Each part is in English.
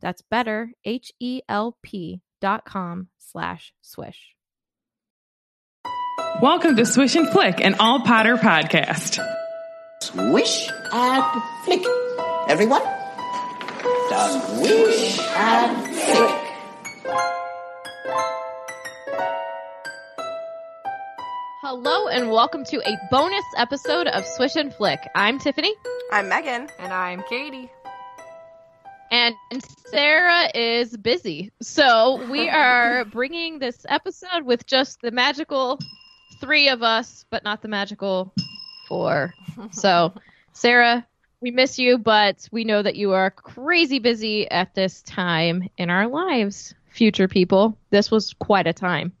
That's better, H-E-L-P dot com slash swish. Welcome to Swish and Flick, an all Potter podcast. Swish and flick. Everyone? Swish and flick. Hello and welcome to a bonus episode of Swish and Flick. I'm Tiffany. I'm Megan. And I'm Katie. And Sarah is busy. So we are bringing this episode with just the magical three of us, but not the magical four. So, Sarah, we miss you, but we know that you are crazy busy at this time in our lives, future people. This was quite a time.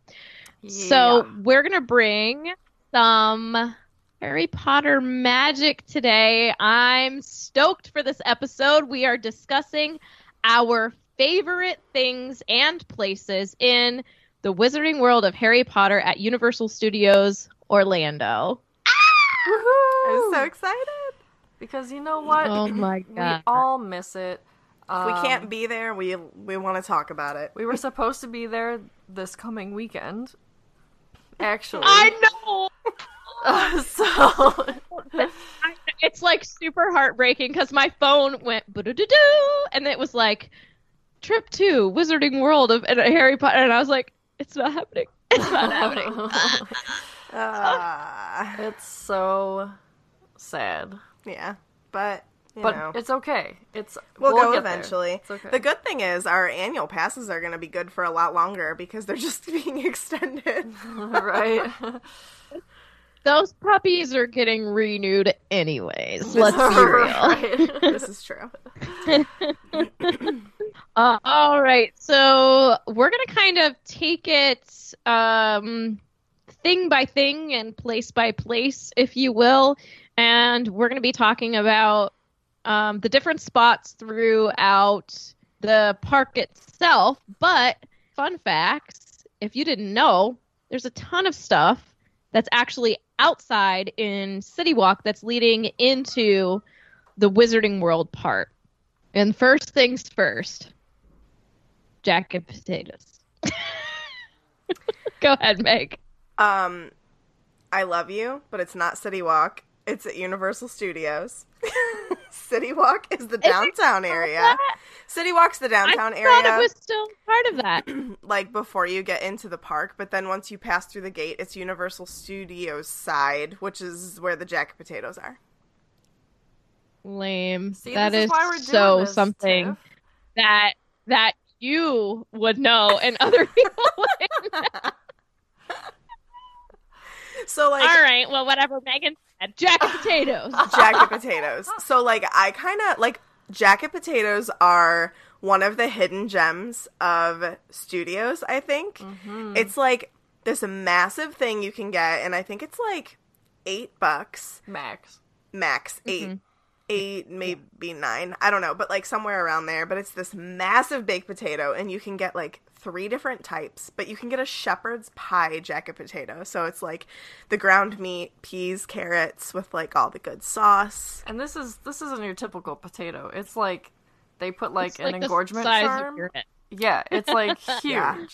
So, we're going to bring some Harry Potter magic today. I'm stoked for this episode. We are discussing our favorite things and places in the Wizarding World of Harry Potter at Universal Studios Orlando. I'm so excited. Because you know what? Oh my god, we all miss it. If we Um, can't be there, we we want to talk about it. We were supposed to be there this coming weekend. Actually. I know. so it's like super heartbreaking because my phone went boo doo and it was like trip to Wizarding World of and Harry Potter, and I was like, it's not happening. It's not happening. Uh, it's so sad. yeah, but you But know, it's okay. It's we'll, we'll go eventually. It's okay. The good thing is our annual passes are going to be good for a lot longer because they're just being extended. right? Those puppies are getting renewed anyways. Let's be real. Right. this is true. Uh, all right, so we're gonna kind of take it um, thing by thing and place by place, if you will, and we're gonna be talking about um, the different spots throughout the park itself. But fun facts: if you didn't know, there's a ton of stuff that's actually outside in City Walk that's leading into the Wizarding World part. And first things first, jacket potatoes. Go ahead, Meg. Um, I love you, but it's not City Walk. It's at Universal Studios. City Walk is the downtown area. City Walk's the downtown I area. thought it was still part of that. like before you get into the park, but then once you pass through the gate, it's Universal Studios side, which is where the jacket potatoes are. Lame. See, that this is is why we're so something Tiff. that that you would know and other people wouldn't. So like All right, well, whatever Megan said. Jacket potatoes. jacket potatoes. So like I kind of like jacket potatoes are one of the hidden gems of studios, I think. Mm-hmm. It's like this massive thing you can get and I think it's like 8 bucks Max. max mm-hmm. 8 eight, maybe nine. I don't know, but like somewhere around there. But it's this massive baked potato, and you can get like three different types. But you can get a shepherd's pie jacket potato. So it's like the ground meat, peas, carrots with like all the good sauce. And this is this isn't your typical potato. It's like they put like It's an like the engorgement size charm. of your head. Yeah, it's like huge. Yeah.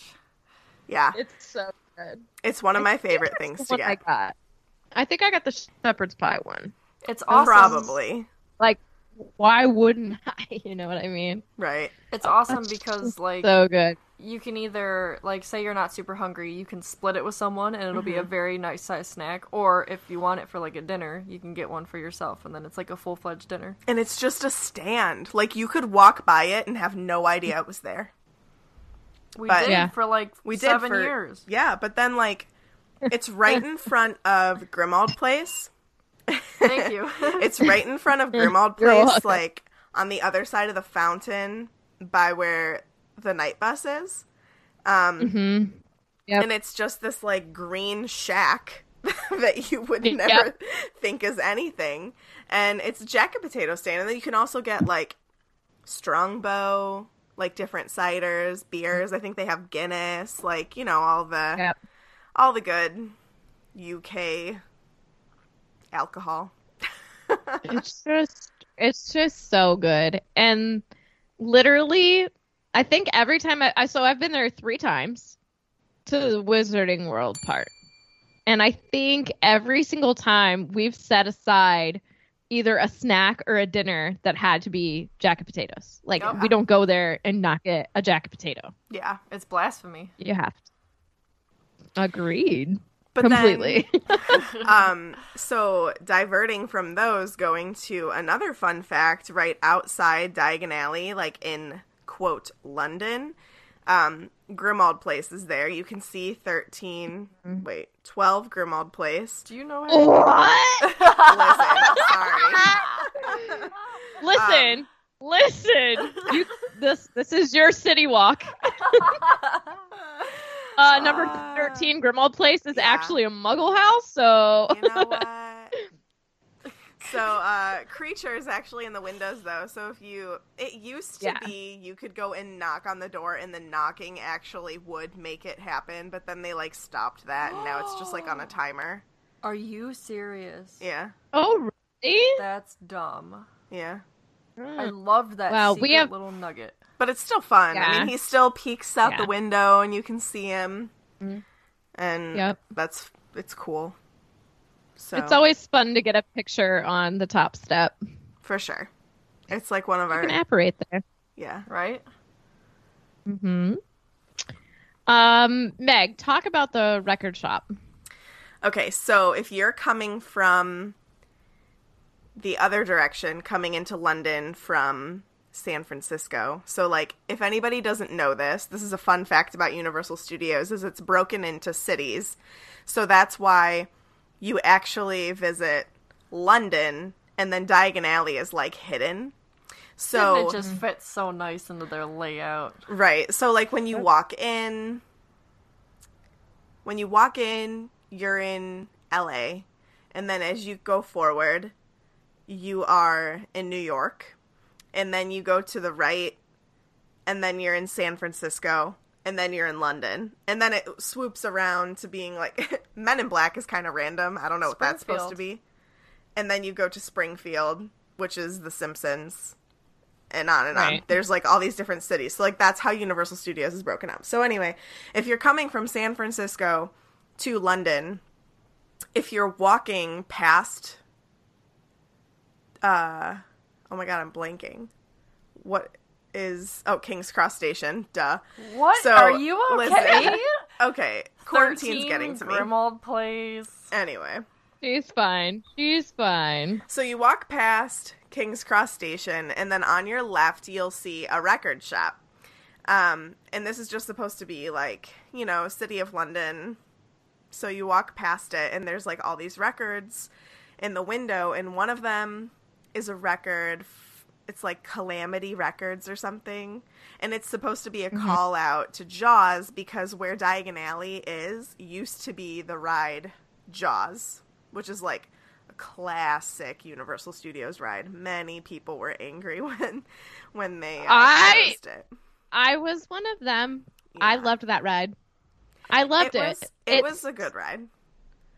Yeah, It's so good. it's one of my favorite things to What I got. I think I got the shepherd's pie one. It's awesome. Probably Like, why wouldn't I? You know what I mean? right. It's awesome because like So good. You can either like say you're not super hungry, you can split it with someone and it'll be Mm-hmm. a very nice size snack. Or if you want it for like a dinner, you can get one for yourself and then it's like a full fledged dinner. And it's just a stand. Like you could walk by it and have no idea it was there. We But- did Yeah. for like We did seven for years. Yeah, but then like it's right in front of Grimmauld Place. Thank you. It's right in front of Grimmauld Place, like on the other side of the fountain by where the Knight Bus is. Um Mm-hmm. Yep. and it's just this like green shack that you would Yep. never think is anything. And it's jacket potato stand, and then you can also get like Strongbow, like different ciders, beers. I think they have Guinness, like you know all the Yep. all the good UK alcohol. it's just it's just so good and literally i think every time I, I so i've been there three times to the wizarding world part. And i think every single time we've set aside either a snack or a dinner that had to be jacket potatoes. Like we don't go there and not get a jacket potato. Yeah, It's blasphemy. you have to. Agreed. But then- completely. um so diverting from those going to another fun fact right outside diagon alley like in quote london um grimmauld place is there you can see 13 Mm-hmm. wait 12 grimmauld place Do you know how what listen sorry Listen, listen. You this this is your city walk. uh number Uh, 13 Grimmauld Place is yeah. actually a muggle house, so you know what so uh Kreacher is actually in the windows though so if you it used to Yeah. be you could go and knock on the door and the knocking actually would make it happen but then they like stopped that and now it's just like on a timer Are you serious? yeah Oh, really? That's dumb. yeah I loved that Well, secret we have- little nugget. but it's still fun i mean he still peeks out the window and you can see him Mhm. and Yep. that's it's cool so It's always fun to get a picture on the top step. for sure it's like one of You our can apparate there. yeah Right? Mhm. Um Meg, talk about the record shop. Okay, so if you're coming from the other direction, coming into London from San Francisco. So like if anybody doesn't know this, this is a fun fact about Universal Studios is it's broken into cities. So that's why you actually visit London and then Diagon Alley is like hidden. So and it just fits so nice into their layout. Right. So like when you walk in when you walk in, you're in LA. And then as you go forward, you are in New York. And then you go to the right and then you're in San Francisco and then you're in London. And then it swoops around to being like Men in Black is kind of random. I don't know what that's supposed to be. And then you go to Springfield, which is The Simpsons and on and on. Right. There's like all these different cities. So like that's how Universal Studios is broken up. So anyway, if you're coming from San Francisco to London, if you're walking past uh oh my god, I'm blanking. What is oh King's Cross Station, duh. What? So, Are you listen. okay? Okay. Quarantine's getting to me. Grimmauld Place. Anyway. She's fine. She's fine. So you walk past King's Cross Station, and then on your left, you'll see a record shop. Um, and this is just supposed to be like, you know, City of London. So you walk past it, and there's like all these records in the window, and one of them is a record. It's like Calamity Records or something. And it's supposed to be a call out to Jaws because where Diagon Alley is used to be the ride Jaws, which is like a classic Universal Studios ride. Many people were angry when when they uh, I- it. I was one of them. I loved that ride. I loved it. was, it It's- was a good ride.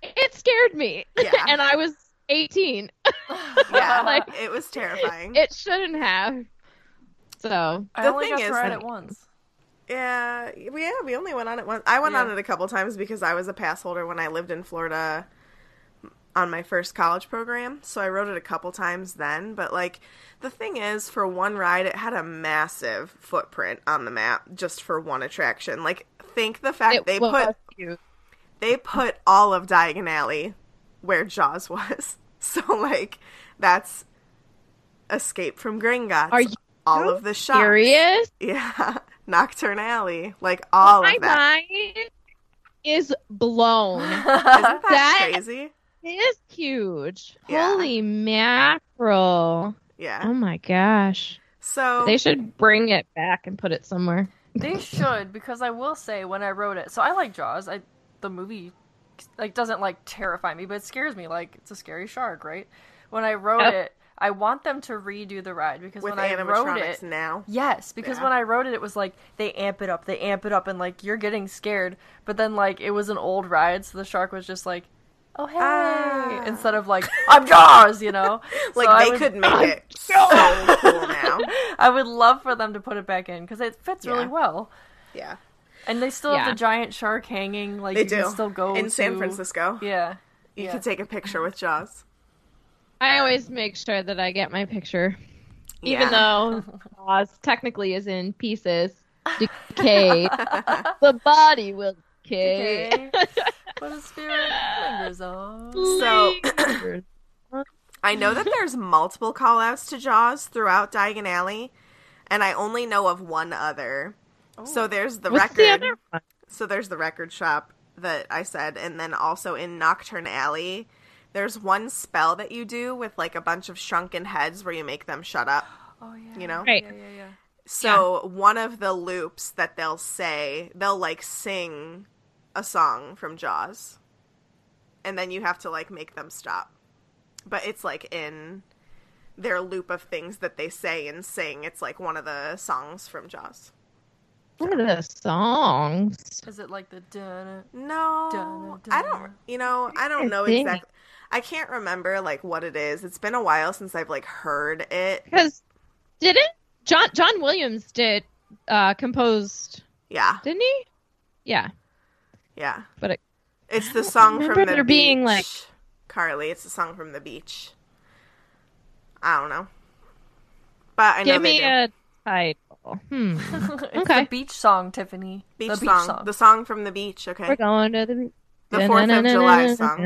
It scared me. Yeah. and I was 18. Yeah, Like, it was terrifying. It shouldn't have. So, I The only thing got to ride it once. Yeah, we- yeah, we only went on it once. I went on it a couple times because I was a pass holder when I lived in Florida on my first college program, so I rode it a couple times then. But like, the thing is, for one ride, it had a massive footprint on the map just for one attraction. Like, think the fact it they put cute. they put all of Diagon Alley where Jaws was. So like, that's Escape from Gringotts. Are you all of the shops. serious? Yeah, Nocturne Alley, like all My of that. mind is blown. Isn't that, That- crazy? it is huge. Yeah. Holy mackerel. Yeah. Oh my gosh. So They should bring it back and put it somewhere. They should because I will say when I wrote it. So I like Jaws. I the movie like doesn't like terrify me, but it scares me. Like it's a scary shark, right? When I wrote Yep. it, I want them to redo the ride because with when I wrote it, now, Yes, because Yeah. when I wrote it, it was like they amp it up, they amp it up, and like you're getting scared. But then like it was an old ride, so the shark was just like, "Oh hey," Ah. instead of like "I'm Jaws," you know. like So I they would- could make it so cool now. I would love for them to put it back in because it fits really well, Yeah, and they still Yeah. have the giant shark hanging. Like they you do. can still go in San Francisco. Yeah, You yeah. could take a picture with Jaws. I always make sure that I get my picture. Yeah. Even though Oz technically is in pieces, Decay. the body will decay. Okay. but the spirit lingers on. So I know that there's multiple call outs to Jaws throughout Diagon Alley, and I only know of one other. So oh. there's the What's record. the other one? So there's the record shop that I said, and then also in Nocturne Alley, there's one spell that you do with like a bunch of shrunken heads where you make them shut up. Oh yeah. You know? Right. Yeah, yeah, yeah. So one of the loops that they'll say, they'll like sing a song from Jaws, and then you have to like make them stop. But it's like in their loop of things that they say and sing. It's like one of the songs from Jaws. What are the songs? Is it like the dun? No, Dun, I don't. You know, I don't know exactly. I can't remember like what it is. It's been a while since I've like heard it. Because didn't John John Williams did uh composed Yeah, didn't he? Yeah. yeah. But it, It's the song from remember the beach. being, like- Carly, it's the song from the beach. I don't know, but I know give they me do. a title. Hmm. it's Okay. the beach song, Tiffany. beach, the song. the song from the beach. Okay, We're going to the The 4th of July song.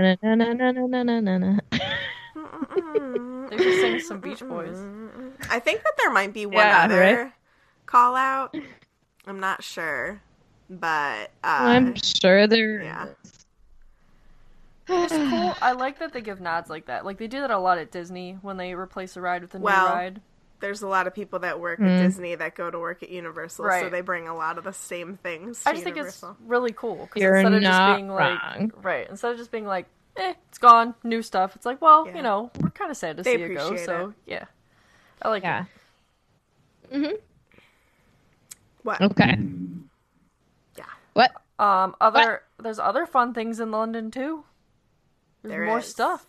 They should sing some Beach Boys. I think that there might be one Yeah, other right? call out. I'm not sure, but uh, I'm sure there yeah. is. It's cool. I like that they give nods like that. Like they do that a lot at Disney when they replace a ride with a new Well, ride. There's a lot of people that work Mm. at Disney that go to work at Universal, so they bring a lot of the same things. I to just think it's really cool because You're instead of just not being like wrong. right, instead of just being like, eh, it's gone, new stuff. It's like, well, Yeah. you know, we're kind of sad to They see it go. appreciate So yeah, I like Yeah. it. Mhm. what? Okay. Yeah. What? Um, other there's other fun things in London too. There's There more is. stuff.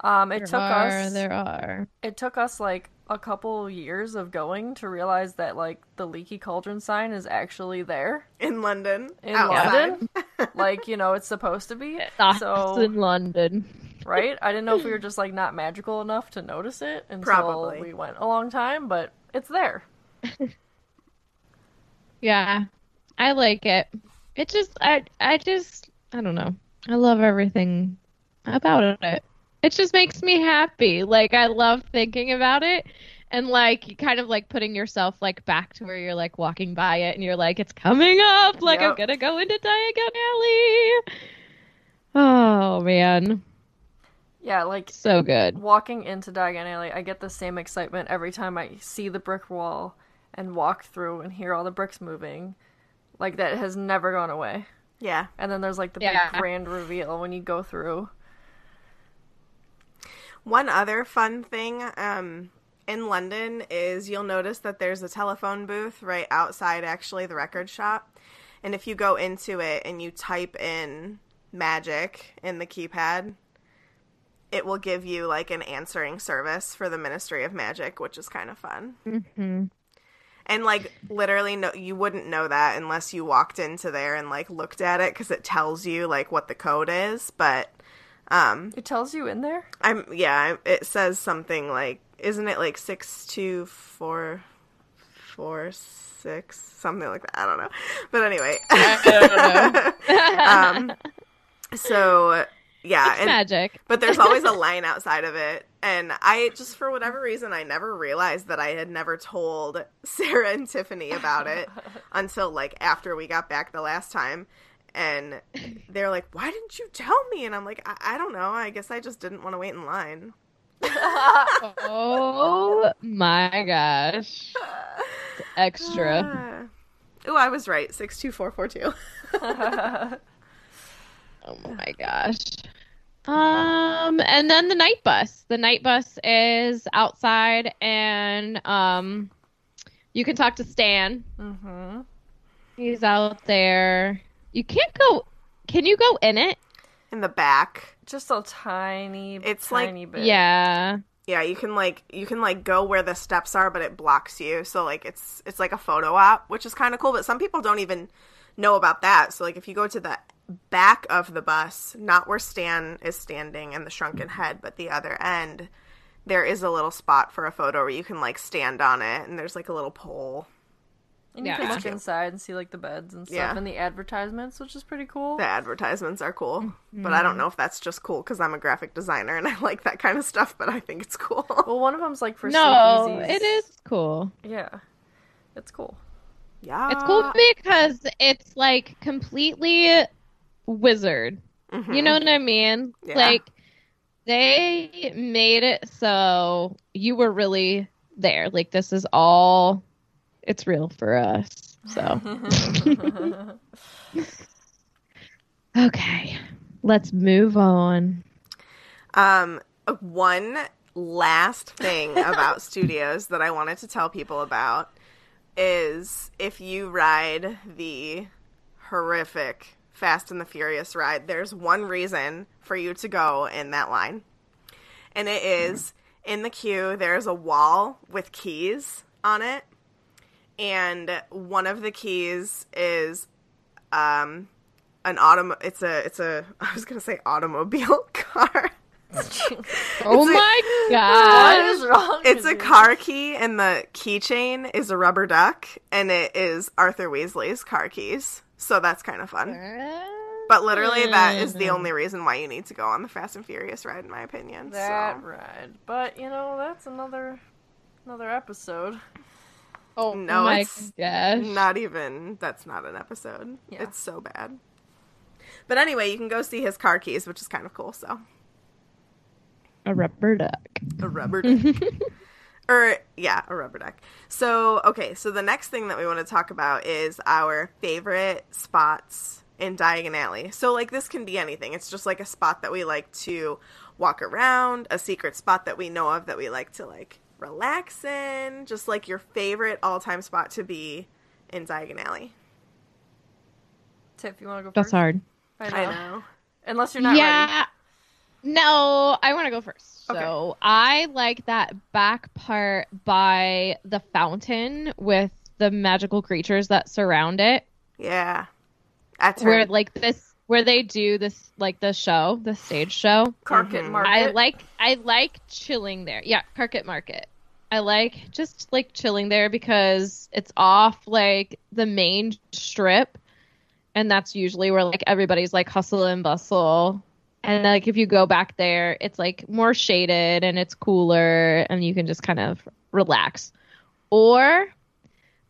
Um, it There took are, us There are. it took us like a couple years of going to realize that like the leaky cauldron sign is actually there In London, in outside. London. like you know it's supposed to be. Docks So in London. right, I didn't know if we were just like not magical enough to notice it until Probably. we went a long time, but it's there. Yeah. I like it. It just I I just I don't know. I love everything about it. It just makes me happy. Like I love thinking about it and like kind of like putting yourself like back to where you're like walking by it and you're like it's coming up like I'm going to go into Diagon Alley. Oh man. Yeah, like So good. walking into Diagon Alley, I get the same excitement every time I see the brick wall and walk through and hear all the bricks moving. Like that has never gone away. Yeah, And then there's like the Yeah. big grand reveal when you go through. One other fun thing um, in London is you'll notice that there's a telephone booth right outside, actually, the record shop. And if you go into it and you type in magic in the keypad, it will give you like an answering service for the Ministry of Magic, which is kind of fun. Mm-hmm. And like literally, no, you wouldn't know that unless you walked into there and like looked at it because it tells you like what the code is. But um, It tells you in there. I'm yeah, it says something like, isn't it like six two four four six something like that? I don't know, but anyway. um, so yeah, It's and magic. but there's always a line outside of it. And I just, for whatever reason, I never realized that I had never told Sarah and Tiffany about it until like after we got back the last time. And they're like, why didn't you tell me? And I'm like, I, I don't know. I guess I just didn't want to wait in line. Oh my gosh. It's extra. Ah. Oh, I was right. 62442. Oh my gosh. Um, and then the Knight Bus. The Knight Bus is outside, and um, you can talk to Stan. Mm-hmm. He's out there. You can't go. Can you go in it? in the back. Just a tiny, It's like- tiny bit. Yeah. Yeah, you can like you can like go where the steps are, but it blocks you. So like it's it's like a photo op, which is kind of cool. But some people don't even know about that. So like if you go to the back of the bus, not where Stan is standing and the shrunken head, but the other end, there is a little spot for a photo where you can like stand on it, and there's like a little pole. And you can look cute. inside and see like the beds and stuff Yeah. and the advertisements, which is pretty cool. The advertisements are cool, but I don't mm-hmm. know if that's just cool because I'm a graphic designer and I like that kind of stuff. But I think it's cool. Well, one of them's like for no, Silkies. it is cool. Yeah, it's cool. yeah, It's cool because it's like completely wizard. Mm-hmm. You know what I mean? Yeah. Like they made it so you were really there. Like this is all it's real for us. So Okay. Let's move on. Um, one last thing about studios that I wanted to tell people about is if you ride the horrific Fast and the Furious ride, there's one reason for you to go in that line. And it is in the queue, there's a wall with keys on it. And one of the keys is um an autom it's a it's a I was gonna say automobile car. Oh a- my god. is wrong? It's with a you? car key, and the keychain is a rubber duck, and it is Arthur Weasley's car keys. So that's kind of fun. But literally, that is the only reason why you need to go on the Fast and Furious ride, in my opinion. that so. ride. But you know, that's another another episode. Oh No, my it's gosh. Not even. That's not an episode. Yeah. It's so bad. But anyway, you can go see his car keys, which is kind of cool. So A rubber duck. a rubber duck. or yeah, a rubber duck. So okay, so the next thing that we want to talk about is our favorite spots in Diagon Alley. So like this can be anything. It's just like a spot that we like to walk around, a secret spot that we know of that we like to like relax in, just like your favorite all-time spot to be in Diagon Alley. Tiff, you want to go first? That's first? hard. I know. I know. Unless you're not yeah. ready. No, I want to go first. Okay. So I like that back part by the fountain with the magical creatures that surround it, Yeah. That's where turn. like this, where they do this, like the show, the stage show. Carpet Mhm. Market. I like, I like chilling there. Yeah, Carkitt Market. I like just like chilling there because it's off like the main strip, and that's usually where like everybody's like hustle and bustle. And like if you go back there, it's like more shaded and it's cooler, and you can just kind of relax. Or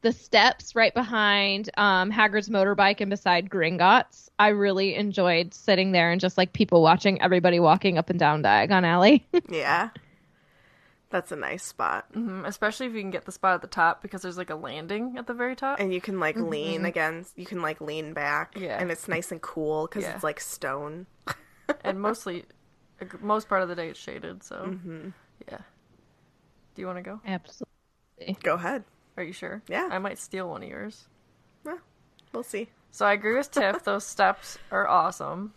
the steps right behind um, Hagrid's motorbike and beside Gringotts. I really enjoyed sitting there and just like people watching everybody walking up and down Diagon Alley. Yeah. That's a nice spot. Mhm, Especially if you can get the spot at the top because there's like a landing at the very top. And you can like lean against, you can like lean back. Yeah. And it's nice and cool because Yeah. it's like stone. and mostly Most part of the day it's shaded, so Mm-hmm. yeah. Do you want to go? Absolutely. Go ahead. Are you sure? Yeah. I might steal one of yours. Yeah, We'll see. So I agree with Tiff. Those steps are awesome.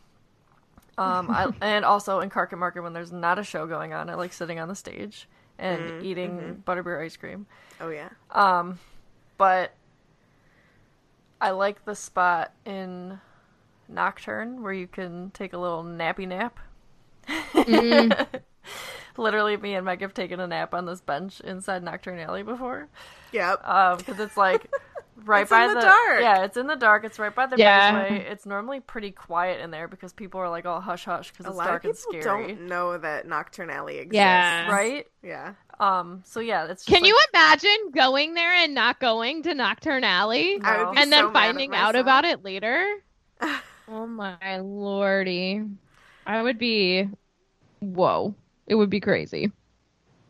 Um, I, and also in Carkitt Market when there's not a show going on, I like sitting on the stage and Mm, eating mm-hmm. butterbeer ice cream. Oh yeah. Um, but I like the spot in Nocturne where you can take a little nappy nap. Mm. Literally, me and Meg have taken a nap on this bench inside Nocturne Alley before. Yep. Um, because it's like right It's by in the dark. Yeah, it's in the dark. It's right by the Yeah. breezeway. It's normally pretty quiet in there because people are like all hush hush because a it's lot dark of and scary, don't know that Nocturne Alley exists. Yeah. right? Yeah. Um, so yeah, it's. Just Can like- you imagine going there and not going to Nocturne Alley? No. and then so mad at finding out about it later? oh my lordy. I would be whoa. It would be crazy.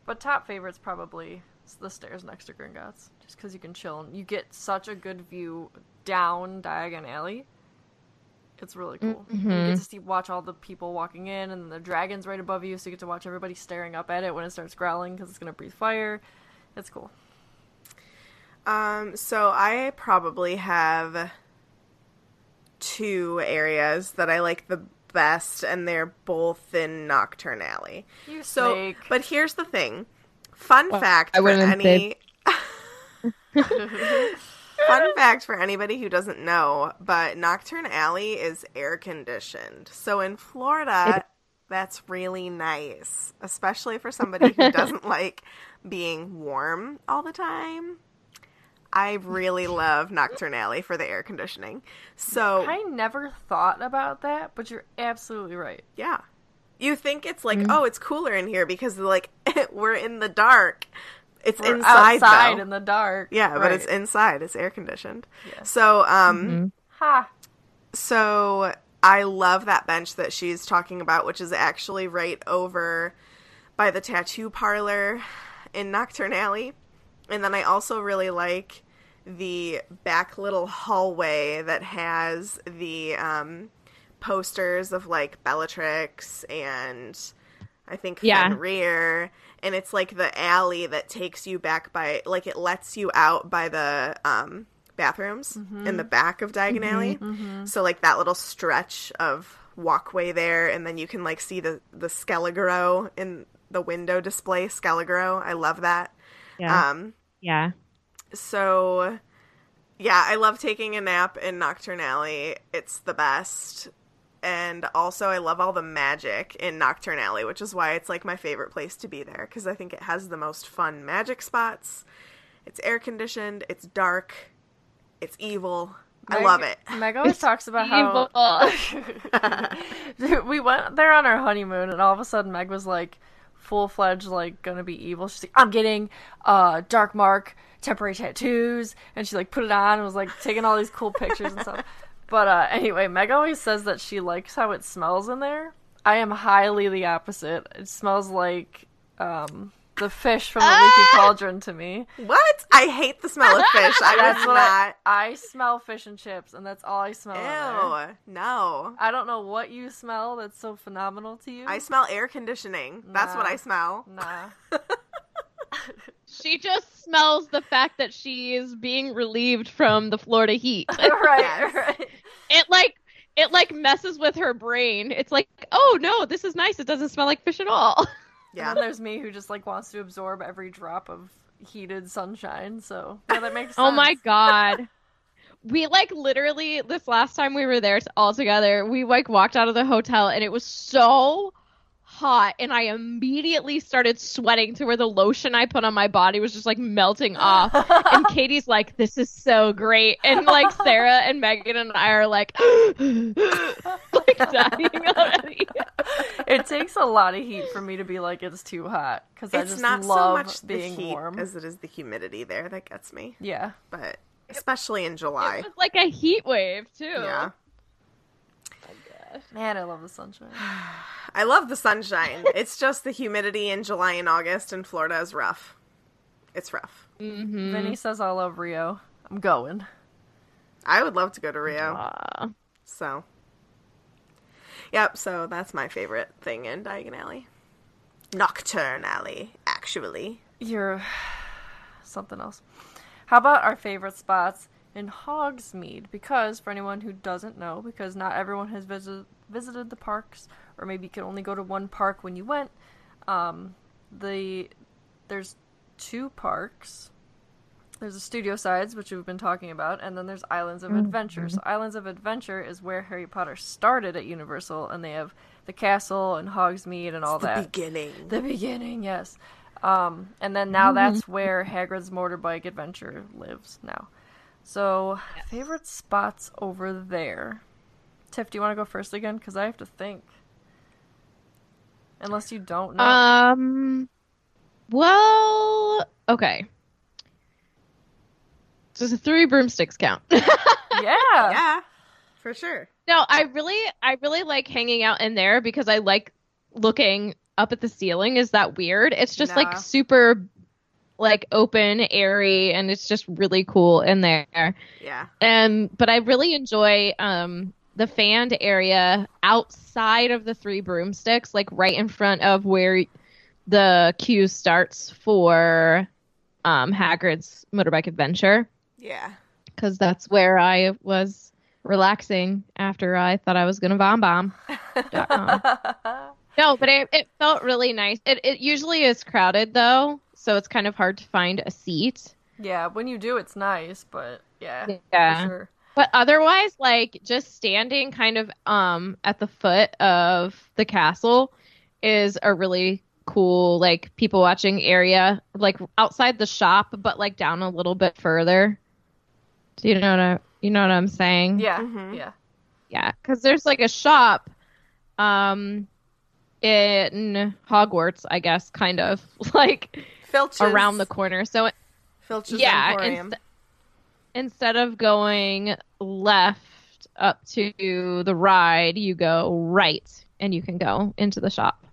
But top favorite's probably the stairs next to Gringotts, just because you can chill and you get such a good view down Diagon Alley. It's really cool. And You get to see watch all the people walking in, and the dragon's right above you, so you get to watch everybody staring up at it when it starts growling because it's gonna breathe fire. It's cool. Um, so I probably have two areas that I like the best, and they're both in Nocturne Alley. You So, snake. but here's the thing. Fun Well, fact I for wouldn't any. Fun fact for anybody who doesn't know, but Nocturne Alley is air conditioned. So in Florida, that's really nice, especially for somebody who doesn't like being warm all the time. I really love Nocturne Alley for the air conditioning. So I never thought about that, but you're absolutely right. yeah. You think it's like, Mm-hmm. oh, it's cooler in here because like we're in the dark. It's We're inside outside though. in the dark. yeah, but it's inside. It's air conditioned. Yeah. So, um, Mm-hmm. ha. so I love that bench that she's talking about, which is actually right over by the tattoo parlor in Nocturne Alley. And then I also really like the back little hallway that has the um, posters of like Bellatrix and I think Yeah. Fenrir. And it's like the alley that takes you back by, like it lets you out by the um, bathrooms in the back of Diagon Alley. So like that little stretch of walkway there, and then you can like see the the Skele-Gro in the window display. Skele-Gro, I love that. Yeah. Um, yeah. So yeah, I love taking a nap in Nocturne Alley. It's the best. And also I love all the magic in Nocturne Alley, which is why it's like my favorite place to be there because I think it has the most fun magic spots. It's air conditioned, it's dark, it's evil. I love it. Meg always It's talks about evil. how we went there on our honeymoon, and all of a sudden Meg was like full fledged, like gonna be evil. She's like, I'm getting uh dark mark temporary tattoos, and she like put it on and was like taking all these cool pictures and stuff. But uh anyway, Meg always says that she likes how it smells in there. I am highly the opposite. It smells like um the fish from the leaky cauldron to me. What? I hate the smell of fish. I That's what not. I smell fish and chips, and that's all I smell. Ew. No. I don't know what you smell that's so phenomenal to you. I smell air conditioning. That's what I smell. Nah. She just smells the fact that she is being relieved from the Florida heat. right, right. it like it like messes with her brain. It's like, oh no, this is nice. It doesn't smell like fish at all. Yeah. And then there's me who just like wants to absorb every drop of heated sunshine. So yeah, that makes sense. Oh my god. We like literally this last time we were there all together, we like walked out of the hotel and it was so hot and I immediately started sweating to where the lotion I put on my body was just like melting off. and Katie's like, This is so great. And like Sarah and Megan and I are like like dying already. It takes a lot of heat for me to be like it's too hot because I It's just not so love much the being heat warm. as it is the humidity there that gets me. Yeah. But especially in July. It was like a heat wave too. Yeah. Man, I love the sunshine. I love the sunshine. it's just the humidity in July and August in Florida is rough. It's rough. Mm-hmm. Vinny says I love Rio. I'm going. I would love to go to Rio. Aw. So, Yep, so that's my favorite thing in Diagon Alley. Nocturne Alley, actually. You're something else. How about our favorite spots in Hogsmeade? Because for anyone who doesn't know, because not everyone has visited visited the parks, or maybe you can only go to one park when you went. Um, the there's two parks. There's the studio sides, which we've been talking about, and then there's Islands of Adventure. So Islands of Adventure is where Harry Potter started at Universal, and they have the castle and Hogsmeade and all the that. beginning. The beginning, yes. Um, and then now that's where Hagrid's motorbike adventure lives now. So, favorite spots over there. Tiff, do you want to go first again? Because I have to think. Unless you don't know. Um. Well, okay. Does the three broomsticks count? yeah. Yeah, for sure. no, I really, I really like hanging out in there because I like looking up at the ceiling. Is that weird? It's just Nah. like super, like open, airy, and it's just really cool in there. Yeah. Um, but I really enjoy um the fanned area outside of the three broomsticks, like right in front of where the queue starts for um Hagrid's motorbike adventure, Yeah. because that's where I was relaxing after I thought I was gonna bomb bomb. No, but it, it felt really nice. It it usually is crowded though, so it's kind of hard to find a seat. yeah, when you do, it's nice, but yeah. Yeah. For sure. But otherwise, like just standing kind of um at the foot of the castle is a really cool like people watching area, like outside the shop, but like down a little bit further. Do you know what I, you know what I'm saying? Yeah. Mhm. Yeah. Yeah, because there's like a shop, um, in Hogwarts, I guess, kind of like Filch's around the corner. So it, Filch's yeah, Emporium. inst- instead of going left up to the ride, you go right and you can go into the shop.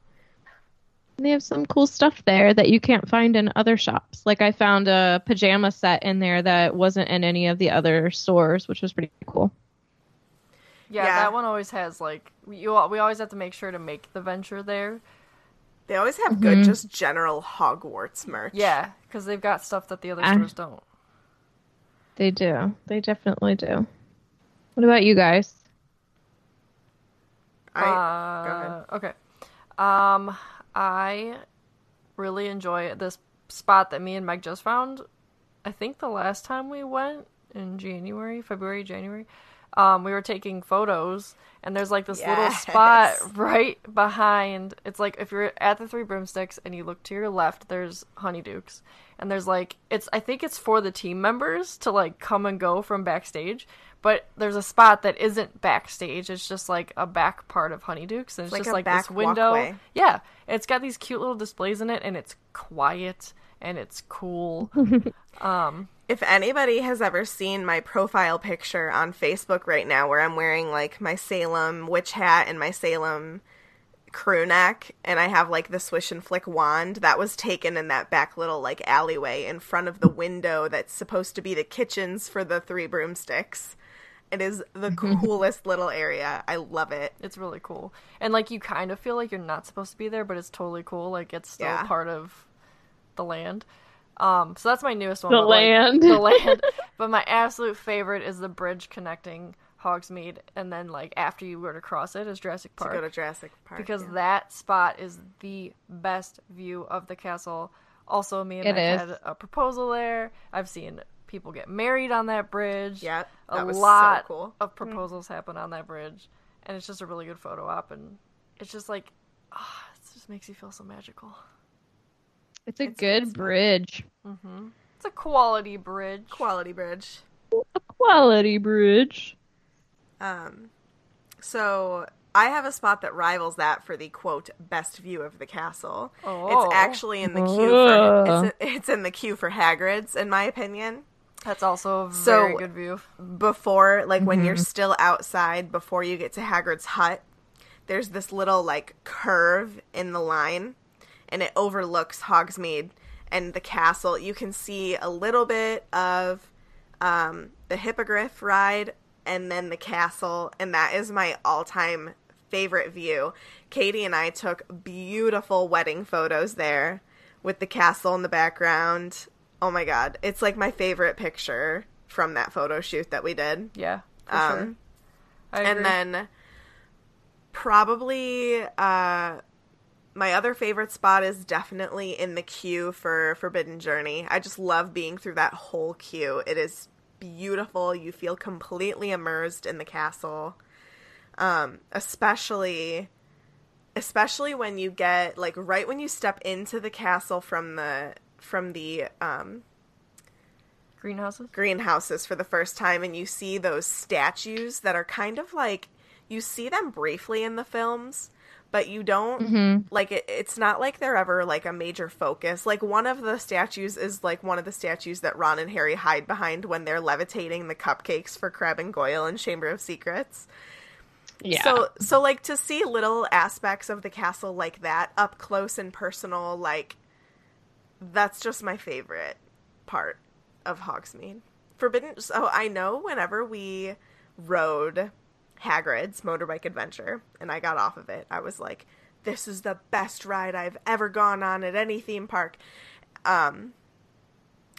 And they have some cool stuff there that you can't find in other shops. Like I found a pajama set in there that wasn't in any of the other stores, which was pretty cool. Yeah, Yeah. that one always has like you. al- We always have to make sure to make the venture there. They always have good, just general Hogwarts merch. Yeah, because they've got stuff that the other stores don't. They do. They definitely do. What about you guys? I, go ahead. Uh, okay. Um, I really enjoy this spot that me and Mike just found. I think the last time we went in January, February, January, um, we were taking photos, and there's like this little spot right behind. It's like if you're at the Three Broomsticks and you look to your left, there's Honeydukes, and there's like it's. I think it's for the team members to like come and go from backstage. But there's a spot that isn't backstage. It's just like a back part of Honeydukes, and it's, like just a like back this window. walkway. Yeah, it's got these cute little displays in it, and it's quiet and it's cool. um, If anybody has ever seen my profile picture on Facebook right now, where I'm wearing like my Salem witch hat and my Salem crew neck, and I have like the swish and flick wand, that was taken in that back little like alleyway in front of the window that's supposed to be the kitchens for the three broomsticks. It is the coolest little area. I love it. it's really cool, and like you kind of feel like you're not supposed to be there, but it's totally cool. Like it's still Yeah. part of the land. Um, so that's my newest one. The but, like, land. the land. But my absolute favorite is the bridge connecting Hogsmeade, and then like after you were to cross it is Jurassic Park. To Park. go to Jurassic Park because yeah. that spot is the best view of the castle. Also, me and It Mike is. had a proposal there. I've seen people get married on that bridge. Yep, a that was so lot cool. of proposals happen on that bridge, and it's just a really good photo op, and it's just like, ah, it just makes you feel so magical. It's a It's- good it's- bridge. Mm-hmm. It's a quality bridge. quality bridge. A quality bridge. Um, so I have a spot that rivals that for the quote best view of the castle. Oh. It's actually in the queue for ah. it's, it's in the queue for Hagrid's, in my opinion. That's also a So- very good view. Before, like when you're mm-hmm. still outside, before you get to Hagrid's hut, there's this little like curve in the line, and it overlooks Hogsmeade and the castle. You can see a little bit of um, the hippogriff ride and then the castle, and that is my all-time favorite view. Katie and I took beautiful wedding photos there with the castle in the background. Oh my god, it's like my favorite picture from that photo shoot that we did. Yeah, Um, sure. And then probably uh my other favorite spot is definitely in the queue for Forbidden Journey. I just love being through that whole queue. It is beautiful. You feel completely immersed in the castle. Um especially especially when you get like right when you step into the castle from the from the um greenhouses. greenhouses for the first time and you see those statues that are kind of like you see them briefly in the films but you don't Mhm. like it, it's not like they're ever like a major focus like one of the statues is like one of the statues that ron and harry hide behind when they're levitating the cupcakes for Crabbe and goyle in chamber of secrets Yeah. so so like to see little aspects of the castle like that up close and personal, like that's just my favorite part of Hogsmeade. Forbidden so I know whenever we rode Hagrid's motorbike adventure and I got off of it, I was like, This is the best ride I've ever gone on at any theme park. Um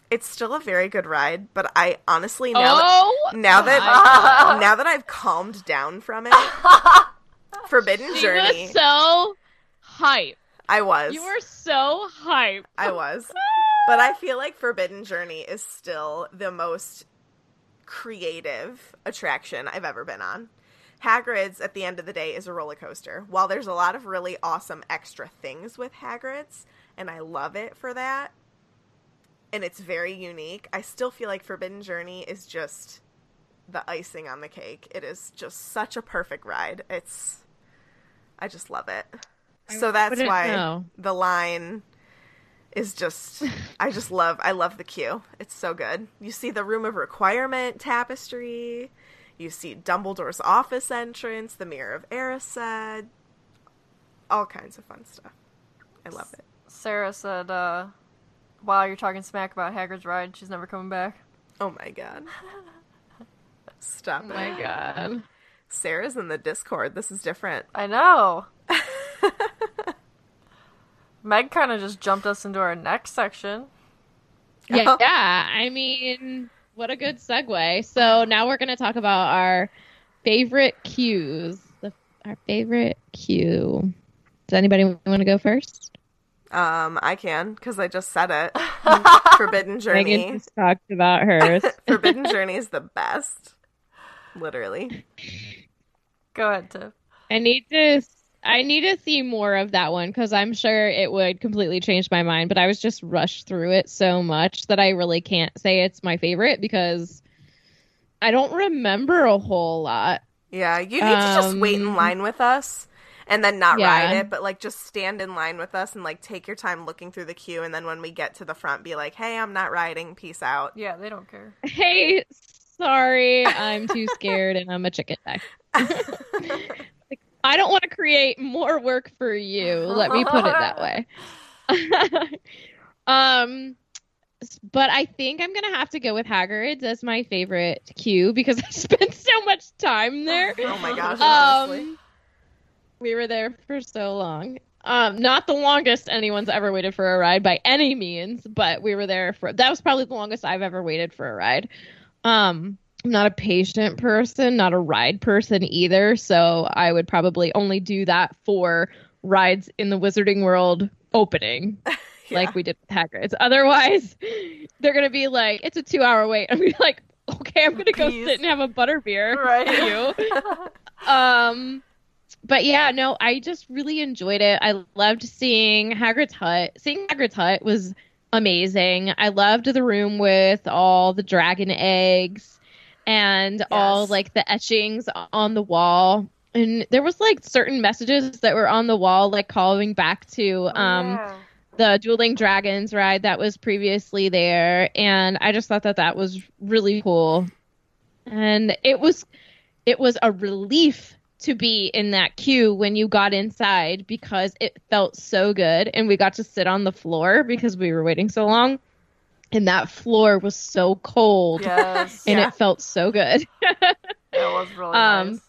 it's still a very good ride, but I honestly now that- oh, now that my now that I've calmed down from it, Forbidden She Journey, was so hype. I was, You were so hype. I was, but I feel like Forbidden Journey is still the most creative attraction I've ever been on. Hagrid's at the end of the day is a roller coaster. While there's a lot of really awesome extra things with Hagrid's, and I love it for that, and it's very unique, I still feel like Forbidden Journey is just the icing on the cake. It is just such a perfect ride. It's I just love it. So that's why know. the line is just I just love I love the queue. It's so good. You see the room of requirement tapestry. You see Dumbledore's office entrance, the mirror of Erised, all kinds of fun stuff. I love it. Sarah said, uh, "Wow, you're talking smack about Hagrid's ride. She's never coming back." Oh my god. Stop Oh it. my god. Sarah's in the Discord. This is different. I know. Meg kind of just jumped us into our next section. Yeah, yeah. I mean, what a good segue. So now we're going to talk about our favorite queues. The, our favorite queue. Does anybody want to go first? Um, I can because I just said it. Forbidden Journey. Megan just talked about hers. Forbidden Journey is the best. Literally. Go ahead, Tiff. I need to. I need to see more of that one because I'm sure it would completely change my mind. But I was just rushed through it so much that I really can't say it's my favorite because I don't remember a whole lot. Yeah, you need to just wait in Um, line with us and then not Yeah. ride it, but like just stand in line with us and like take your time looking through the queue and then when we get to the front be like, "Hey, I'm not riding. Peace out." Yeah, they don't care. Hey, sorry, I'm too scared and I'm a chicken neck. I don't want to create more work for you. Let me put it that way. um, but I think I'm gonna have to go with Hagrid's as my favorite queue because I spent so much time there. Oh my gosh. Um, we were there for so long. Um, not the longest anyone's ever waited for a ride by any means, but we were there for that was probably the longest I've ever waited for a ride. Um, I'm not a patient person, not a ride person either, so I would probably only do that for rides in the Wizarding World opening, like we did with Hagrid's. Otherwise, they're gonna be like, it's a two hour wait. I'm like, okay, I'm gonna go sit and have a butterbeer. Right. You. um but yeah no i just really enjoyed it i loved seeing hagrid's hut seeing hagrid's hut was amazing i loved the room with all the dragon eggs and all like the etchings on the wall. And there was like certain messages that were on the wall like calling back to um Yeah. the dueling dragons ride that was previously there. And i just thought that that was really cool. And it was it was a relief to be in that queue when you got inside because it felt so good and we got to sit on the floor because we were waiting so long and that floor was so cold Yes. and Yeah. it felt so good That was really Um, nice.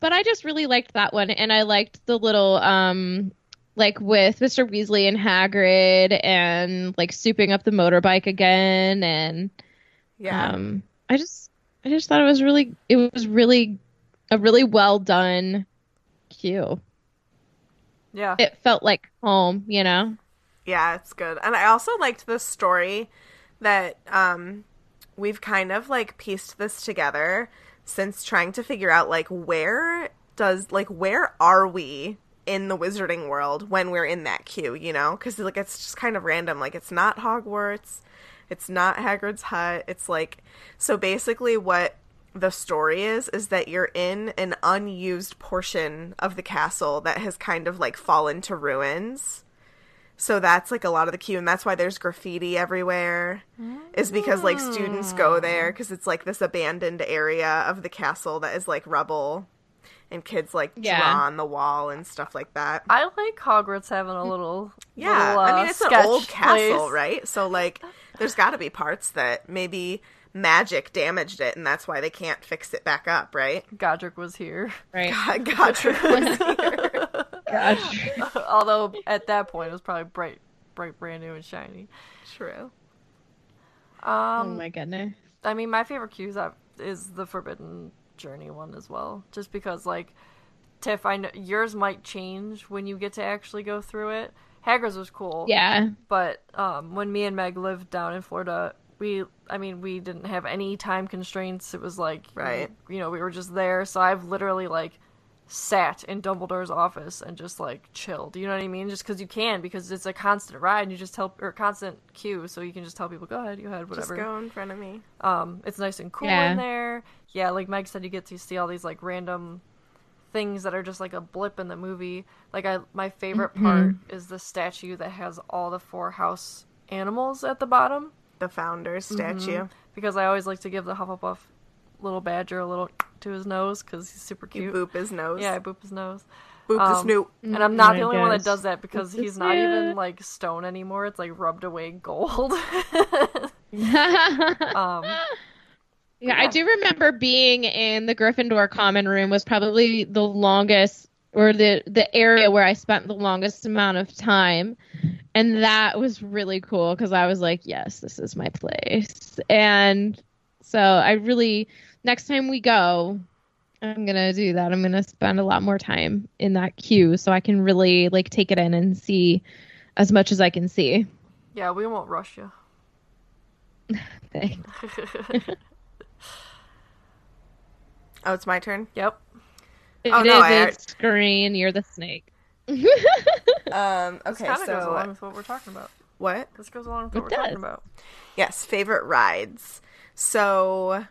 but I just really liked that one, and I liked the little um like with Mr. Weasley and Hagrid, and like souping up the motorbike again, and Yeah. um I just I just thought it was really it was really a really well done queue. Yeah. It felt like home, you know. Yeah, it's good. And I also liked the story that um we've kind of like pieced this together since trying to figure out like where does like where are we in the wizarding world when we're in that queue, you know? Cuz like it's just kind of random. Like it's not Hogwarts, it's not Hagrid's hut. It's like so basically what the story is is that you're in an unused portion of the castle that has kind of like fallen to ruins. So that's like a lot of the queue, and that's why there's graffiti everywhere. Is because like students go there because it's like this abandoned area of the castle that is like rubble, and kids like Yeah. draw on the wall and stuff like that. I like Hogwarts having a little. Yeah, little, I uh, mean it's an sketch old castle, place. right? So like, there's got to be parts that maybe magic damaged it, and that's why they can't fix it back up, right? Godric was here. Right. God, Godric was here. Gosh. Although at that point it was probably bright, bright, brand new and shiny. True. oh Um, my goodness. I mean, my favorite queues is the Forbidden Journey one as well, just because like Tiff, I know yours might change when you get to actually go through it. Hagrid's was cool, Yeah. but um, when me and Meg lived down in Florida, we, I mean, we didn't have any time constraints. It was like, Right. you know, we were just there. So I've literally like sat in Dumbledore's office and just like chilled. You know what I mean? Just because you can, because it's a constant ride. And you just tell or constant queue, so you can just tell people, go ahead, you ahead, whatever. Just go in front of me. Um, it's nice and cool Yeah. in there. Yeah, like Meg said, you get to see all these like random things that are just like a blip in the movie. Like I, my favorite part is the statue that has all the four house animals at the bottom The founder's statue. because I always like to give the Hufflepuff little badger a little to his nose because he's super You cute. boop his nose. Yeah, I boop his nose. boop the um, snoot. And I'm not my the only one that does that because Boop he's not even like stone anymore. It's like rubbed away gold. um, Yeah, I do remember being in the Gryffindor common room was probably the longest or the the area where I spent the longest amount of time. And that was really cool because I was like, yes, this is my place. And so I really next time we go, I'm going to do that. I'm going to spend a lot more time in that queue so I can really like take it in and see as much as I can see. yeah, we won't rush you. Thanks. Oh, it's my turn. Yep. It Oh, is no, I- a screen. You're the snake. Um, This okay, kind of so goes along with what we're talking about. what? This goes along with what It we're does. talking about. Yes, favorite rides. So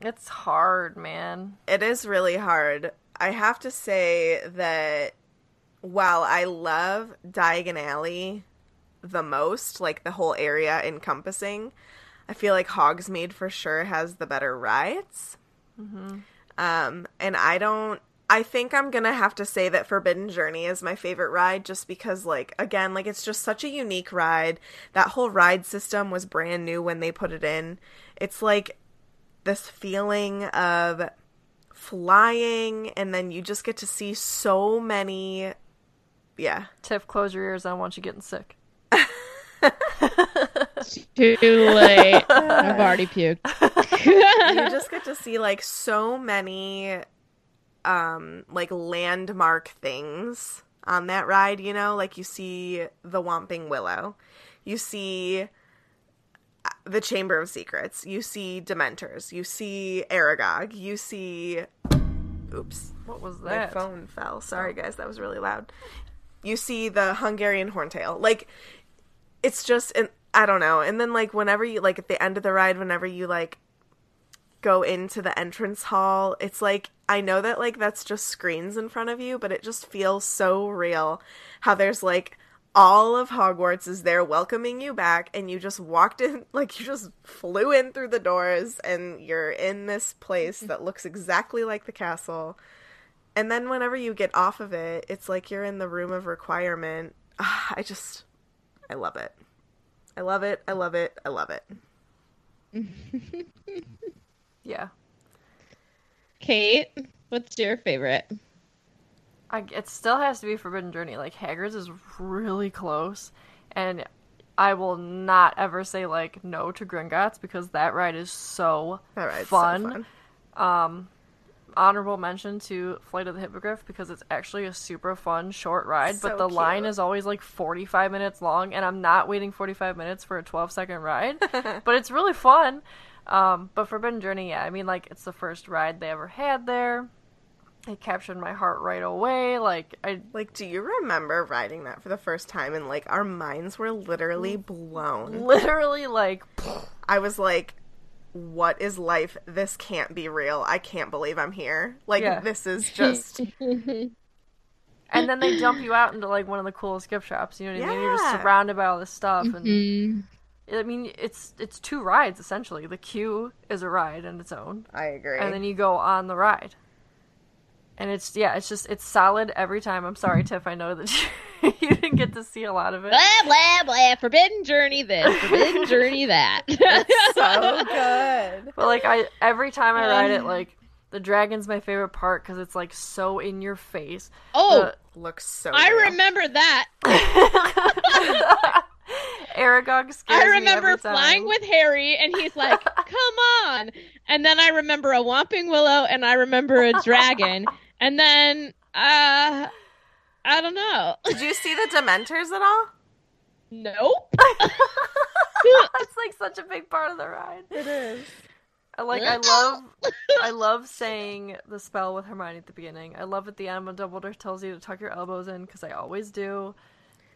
It's hard, man. it is really hard. I have to say that while I love Diagon Alley the most, like the whole area encompassing, I feel like Hogsmeade for sure has the better rides. Um, and I don't. I think I'm gonna have to say that Forbidden Journey is my favorite ride, just because, like, again, like it's just such a unique ride. That whole ride system was brand new when they put it in. It's like this feeling of flying, and then you just get to see so many. Yeah, Tiff, close your ears. I don't want you getting sick. Too late. I've already puked. you just get to see like so many um like landmark things on that ride you know like you see the Whomping Willow you see the Chamber of Secrets. You see Dementors. You see Aragog. You see oops What was that? my phone fell. Sorry oh. guys that was really loud. You see the Hungarian horntail. Like it's just and I don't know. And then like whenever you like at the end of the ride whenever you like go into the entrance hall it's like I know that like that's just screens in front of you but it just feels so real how there's like all of Hogwarts is there welcoming you back and you just walked in like you just flew in through the doors and you're in this place that looks exactly like the castle and then whenever you get off of it it's like you're in the room of requirement Ah, I just I love it I love it I love it I love it Yeah. Kate, What's your favorite? I, it still has to be Forbidden Journey. Like Hagrid's is really close, and I will not ever say like no to Gringotts because that ride is so ride's so fun. fun. Um, honorable mention to Flight of the Hippogriff because it's actually a super fun short ride, So but the line is always like 45 minutes long, and I'm not waiting 45 minutes for a 12 second ride, but it's really fun. Um, but Forbidden Journey, yeah, I mean, like, it's the first ride they ever had there. It captured my heart right away. Like, I Like, do you remember riding that for the first time and like our minds were literally blown? literally, like, I was like, what is life? This can't be real. I can't believe I'm here. Like, Yeah. this is just. and then they dump you out into like one of the coolest gift shops. You know what I mean? You're just surrounded by all this stuff, and Mm. I mean, it's it's two rides essentially. The queue is a ride in its own, I agree. and then you go on the ride. And it's yeah, it's just it's solid every time. I'm sorry, Tiff. I know that you, you didn't get to see a lot of it. Blah blah blah. Forbidden journey this. Forbidden journey that. That's so good. But like I every time I ride it, like the dragon's my favorite part because it's like so in your face. oh, Looks so. I real. remember that. Aragog scares I me remember every time. flying with Harry, and he's like, "Come on!" And then I remember a Whomping Willow, and I remember a dragon, and then uh, I don't know. Did you see the Dementors at all? Nope. That's like such a big part of the ride. It is. I like I love I love saying the spell with Hermione at the beginning. I love at the end when Dumbledore tells you to tuck your elbows in because I always do.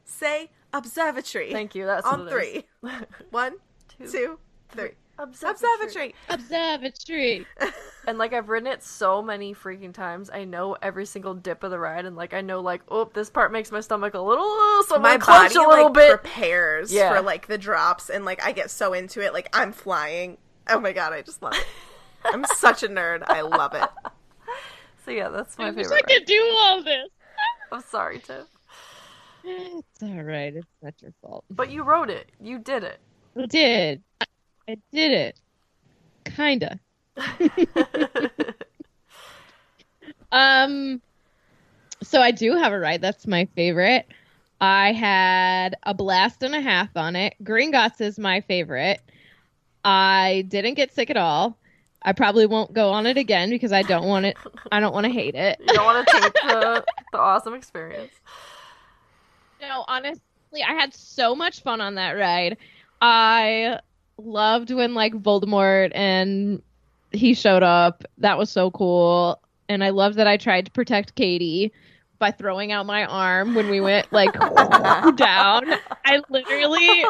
Say observatory. Thank you. That's On what it is. three. One, two, three. Observatory. Observatory. Observatory. And like I've ridden it so many freaking times, I know every single dip of the ride, and like I know like oh this part makes my stomach a little, so My gonna body a little like bit. prepares Yeah. for like the drops, and like I get so into it. Like I'm flying. Oh my god, I just love it. I'm such a nerd. I love it. So yeah, that's my I wish favorite. I could do all this. I'm sorry, Tiff, It's all right. It's not your fault. but you wrote it. You did it. I did. I did it. Kinda. Um, so I do have a ride. That's my favorite. I had a blast and a half on it. Gringotts is my favorite. I didn't get sick at all. I probably won't go on it again because I don't want it. I don't want to hate it. You don't want to take the the awesome experience. No, honestly, I had so much fun on that ride. I loved when like Voldemort and he showed up. That was so cool. And I loved that I tried to protect Katie by throwing out my arm when we went like down. I literally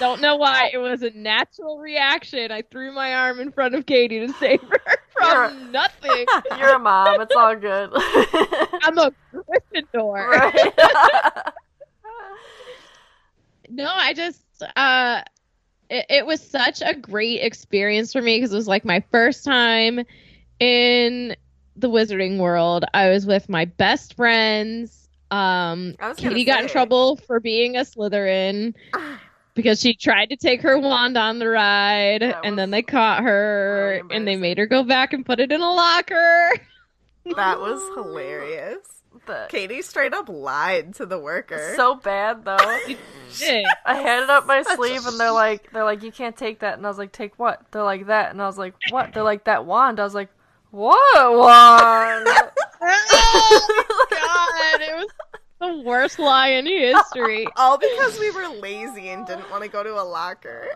don't know why. It was a natural reaction. I threw my arm in front of Katie to save her You're- from nothing. You're a mom. It's all good. I'm a Gryffindor. right. No, I just uh it, it was such a great experience for me because it was like my first time in the wizarding world. I was with my best friends. Um I was gonna Katie got in trouble for being a Slytherin because she tried to take her wand on the ride That and then they caught her and they made her go back and put it in a locker. That was hilarious. But Katie straight up lied to the worker. so bad though. I had it up my Such sleeve and they're like they're like you can't take that and I was like take what? They're like that and I was like what? They're like that wand. I was like what wand? oh god, it was the worst lie in history. All because we were lazy and didn't want to go to a locker.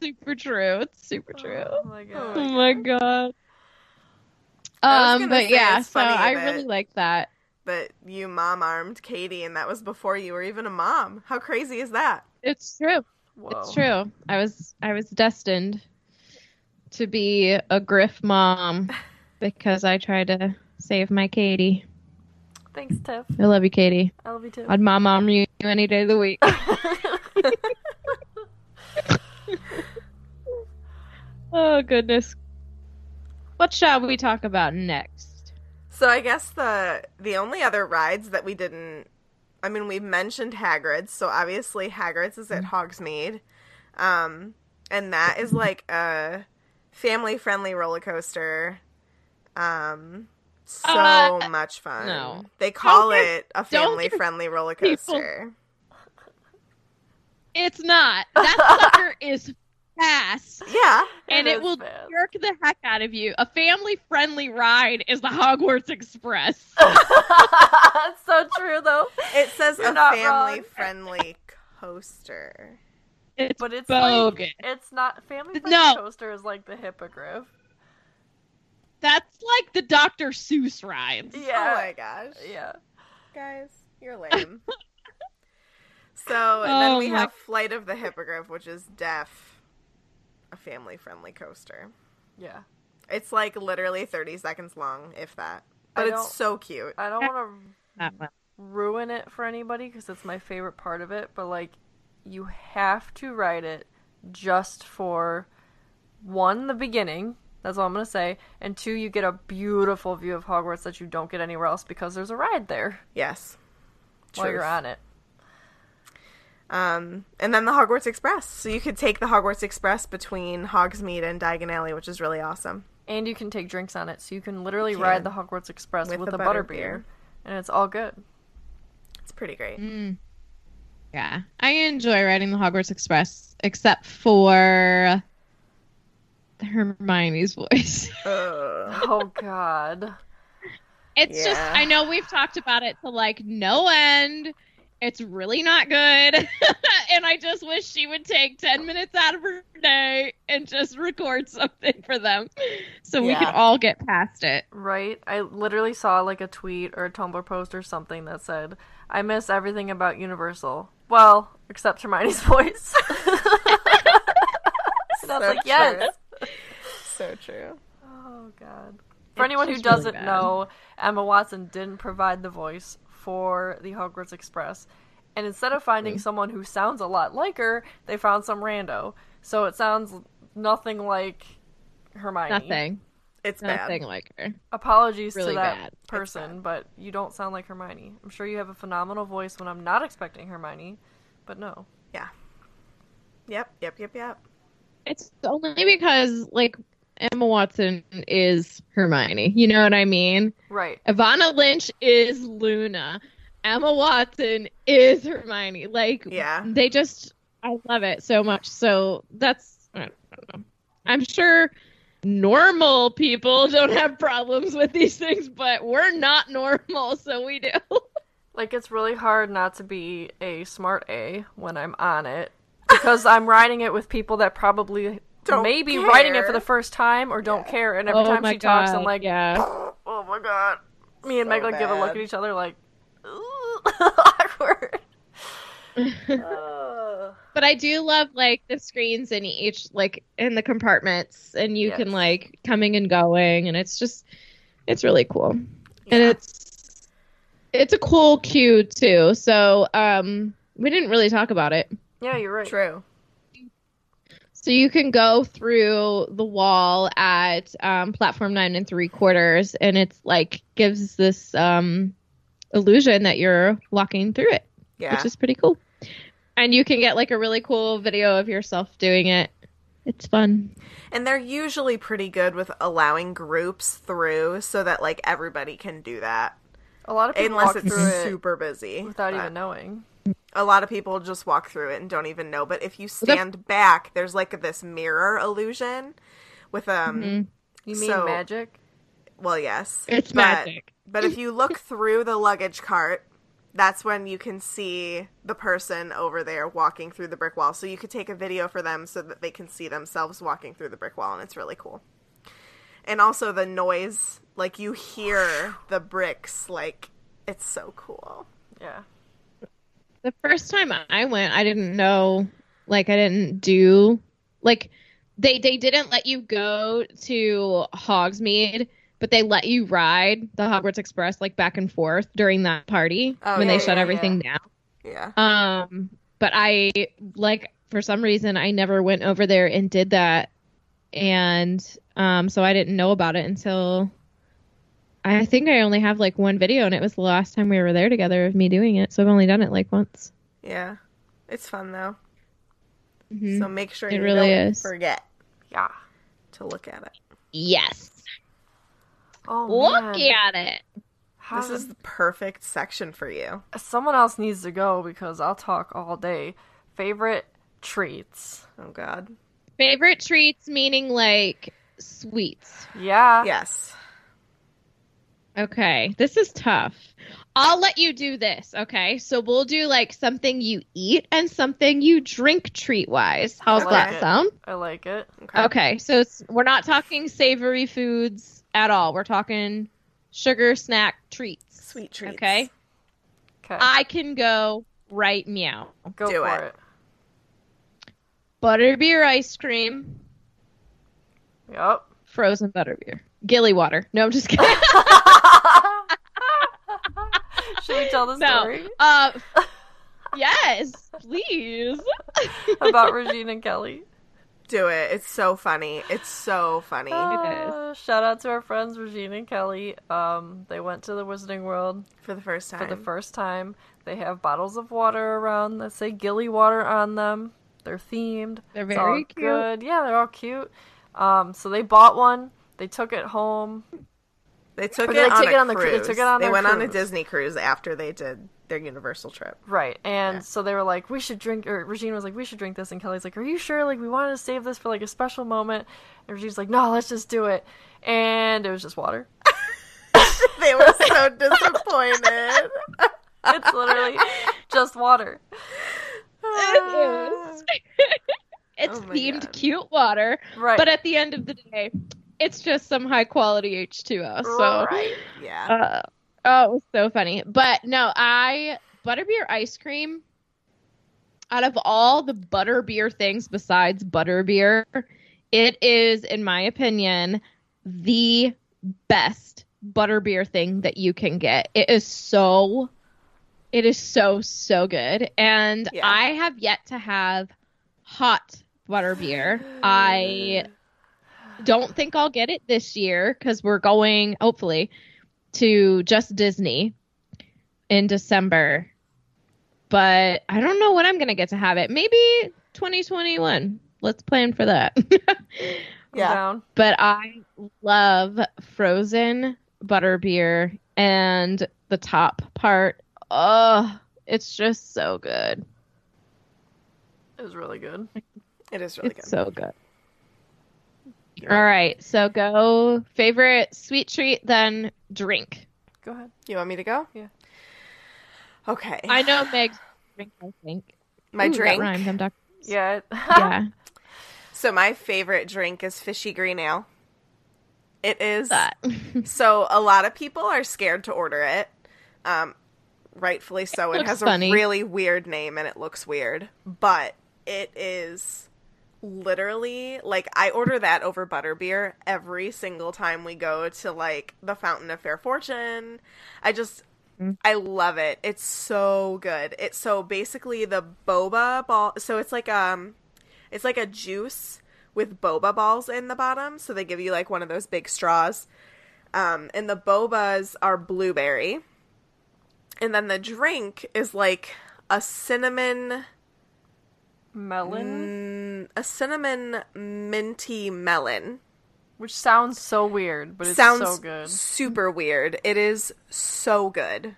super true. It's super true. Oh my god. Oh my god. Um, but yeah, so I really like that. But you mom armed Katie, and that was before you were even a mom. How crazy is that? It's true. Whoa. It's true. I was I was destined to be a Griff mom because I tried to save my Katie. Thanks, Tiff. I love you, Katie. I love you too. I'd mom mom you any day of the week. oh goodness. What shall we talk about next? So I guess the the only other rides that we didn't I mean we mentioned Hagrid's, so obviously Hagrid's is at Hogsmeade. Um and that is like a family friendly roller coaster Um, so Uh, much fun. no. They call Don't it a family-friendly roller people- coaster. It's not. That sucker is fast. Yeah. and It it, is will fast. jerk the heck out of you. A family friendly ride is the Hogwarts Express. It's so true though. It says You're a family-friendly coaster. It's But it's bogus. like it's not family friendly No. coaster is like the hippogriff. That's like the Dr. Seuss rides. Yeah. Oh my gosh. Yeah. Guys, you're lame. so and then Oh we my- have Flight of the Hippogriff, which is deaf, a family-friendly coaster. Yeah. It's like literally 30 seconds long, if that. But I it's so cute. I don't want to ruin it for anybody because it's my favorite part of it, but like you have to ride it just for one the beginning. That's all I'm gonna say, and two, you get a beautiful view of Hogwarts that you don't get anywhere else because there's a ride there Yes. while you're on it. Um, and then the Hogwarts Express. So you could take the Hogwarts Express between Hogsmeade and Diagon Alley, which is really awesome. And you can take drinks on it, so you can literally You ride the Hogwarts Express With with, a butter butterbeer. beer, and it's all good. It's pretty great. Mm. Yeah. I enjoy riding the Hogwarts Express, except for Hermione's voice. Ugh. Oh God. It's just I know we've talked about it to like no end. It's really not good. and I just wish she would take 10 minutes out of her day and just record something for them so we Yeah. can all get past it. Right? I literally saw like a tweet or a Tumblr post or something that said, I miss everything about Universal. Well, except Hermione's voice. and I was So like, yes. true. So true. Oh, God. For anyone who doesn't bad. know, Emma Watson didn't provide the voice for the Hogwarts Express. And instead of finding someone who sounds a lot like her, they found some rando. So it sounds nothing like Hermione. Nothing. It's bad. Nothing like her. Apologies Really to that bad. Person, but you don't sound like Hermione. I'm sure you have a phenomenal voice when I'm not expecting Hermione, but no. Yeah. Yep, yep, yep, yep. It's only because like Emma Watson is Hermione. You know what I mean? Right. Evanna Lynch is Luna. Emma Watson is Hermione. Like, Yeah. they just, I love it so much. So that's, I don't know. I'm sure normal people don't have problems with these things, but we're not normal, so we do. Like it's really hard not to be a smart A when I'm on it because I'm riding it with people that probably Don't maybe writing it for the first time or don't care. And every oh time my she talks, I'm like, yeah. oh my god. Me and So Meg like give a look at each other like, ooh, awkward. Ugh. But I do love like the screens in each like in the compartments and you can like coming and going and it's just it's really cool. And it's it's a cool queue too. So um we didn't really talk about it. yeah, you're right. True. So you can go through the wall at um, platform nine and three quarters, and it's like gives this um, illusion that you're walking through it, Yeah. which is pretty cool. And you can get like a really cool video of yourself doing it. It's fun. And they're usually pretty good with allowing groups through so that like everybody can do that. A lot of people Unless walk it's through it super busy. without but even knowing. A lot of people just walk through it and don't even know. But if you stand back, there's like this mirror illusion with um Mhm. You mean So- magic? well yes. It's but, magic. But if you look through the luggage cart, that's when you can see the person over there walking through the brick wall. So you could take a video for them so that they can see themselves walking through the brick wall, and it's really cool. And also the noise, like you hear the bricks, like it's so cool. Yeah. The first time I went, I didn't know, like, I didn't do, like, they they didn't let you go to Hogsmeade, but they let you ride the Hogwarts Express like back and forth during that party Oh, when yeah, they shut yeah, everything down. Yeah. Um, but I like for some reason I never went over there and did that, and um, so I didn't know about it until I think I only have like one video, and it was the last time we were there together of me doing it. So I've only done it like once. Yeah. It's fun though. Mhm. So make sure It you really don't is. forget Yeah. to look at it. Yes. Oh, Look man. at it. How- This is the perfect section for you. Someone else needs to go because I'll talk all day. Favorite treats? Oh God. Favorite treats meaning like sweets. Yeah. Yes. Okay, this is tough. I'll let you do this, okay? So we'll do like something you eat and something you drink treat wise. How's like that it. sound? I like it. Okay, so it's, we're not talking savory foods at all. We're talking sugar snack treats. Sweet treats. Okay, Okay. I can go right meow. go do for it. it. Butterbeer ice cream, Yep. frozen butterbeer, gilly water. No, I'm just kidding. Should we tell the no, story uh, yes, please. about Regina and Kelly? Do it. It's so funny. It's so funny. Uh, shout out to our friends Regina and Kelly. Um, they went to the Wizarding World for the first time. for the first time. They have bottles of water around that say Gilly Water on them. They're themed. They're It's all very cute. good. Yeah, they're all cute. Um, so they bought one. They took it home. They took Or it, they on, take a it on the cruise. they took it on They their went on a. Disney cruise after they did their Universal trip. Right. And Yeah. so they were like, we should drink, or Regina was like, we should drink this. And Kelly's like, are you sure? Like, we wanted to save this for like a special moment. And Regina's like, no, let's just do it. And it was just water. They were so disappointed. It's literally just water. It is. it's Oh themed God. cute water, Right. but at the end of the day, it's just some high quality H2O. So, Right. Yeah. uh, oh, it was so funny. But no, I butterbeer ice cream. Out of all the butterbeer things besides butterbeer, it is, in my opinion, the best butterbeer thing that you can get. It is so, it is so so good, and Yeah. I have yet to have hot butterbeer. I don't think I'll get it this year because we're going, hopefully, to just Disney in December. But I don't know when I'm going to get to have it. Maybe 2021. Let's plan for that. Yeah. But I love frozen butterbeer and the top part. Oh, it's just so good. It was really good. It is really it's good. so good. All right, so go favorite sweet treat, then drink. Go ahead. You want me to go? Yeah. Okay. I know Meg's drink. I think My Ooh, that drink. rhymed. I'm Dr. Yeah. Yeah, So my favorite drink is fishy green ale. It is that. so a lot of people are scared to order it. Um rightfully so. It, looks has funny. a really weird name and it looks weird, but it is literally like I order that over butterbeer every single time we go to like the Fountain of Fair Fortune. I just I love it. It's so good. It's so basically the boba ball so it's like um it's like a juice with boba balls in the bottom, so they give you like one of those big straws. Um and the bobas are blueberry. And then the drink is like a cinnamon Melon, a cinnamon minty melon. which sounds so weird, but it's Sounds so good. super weird. It is so good.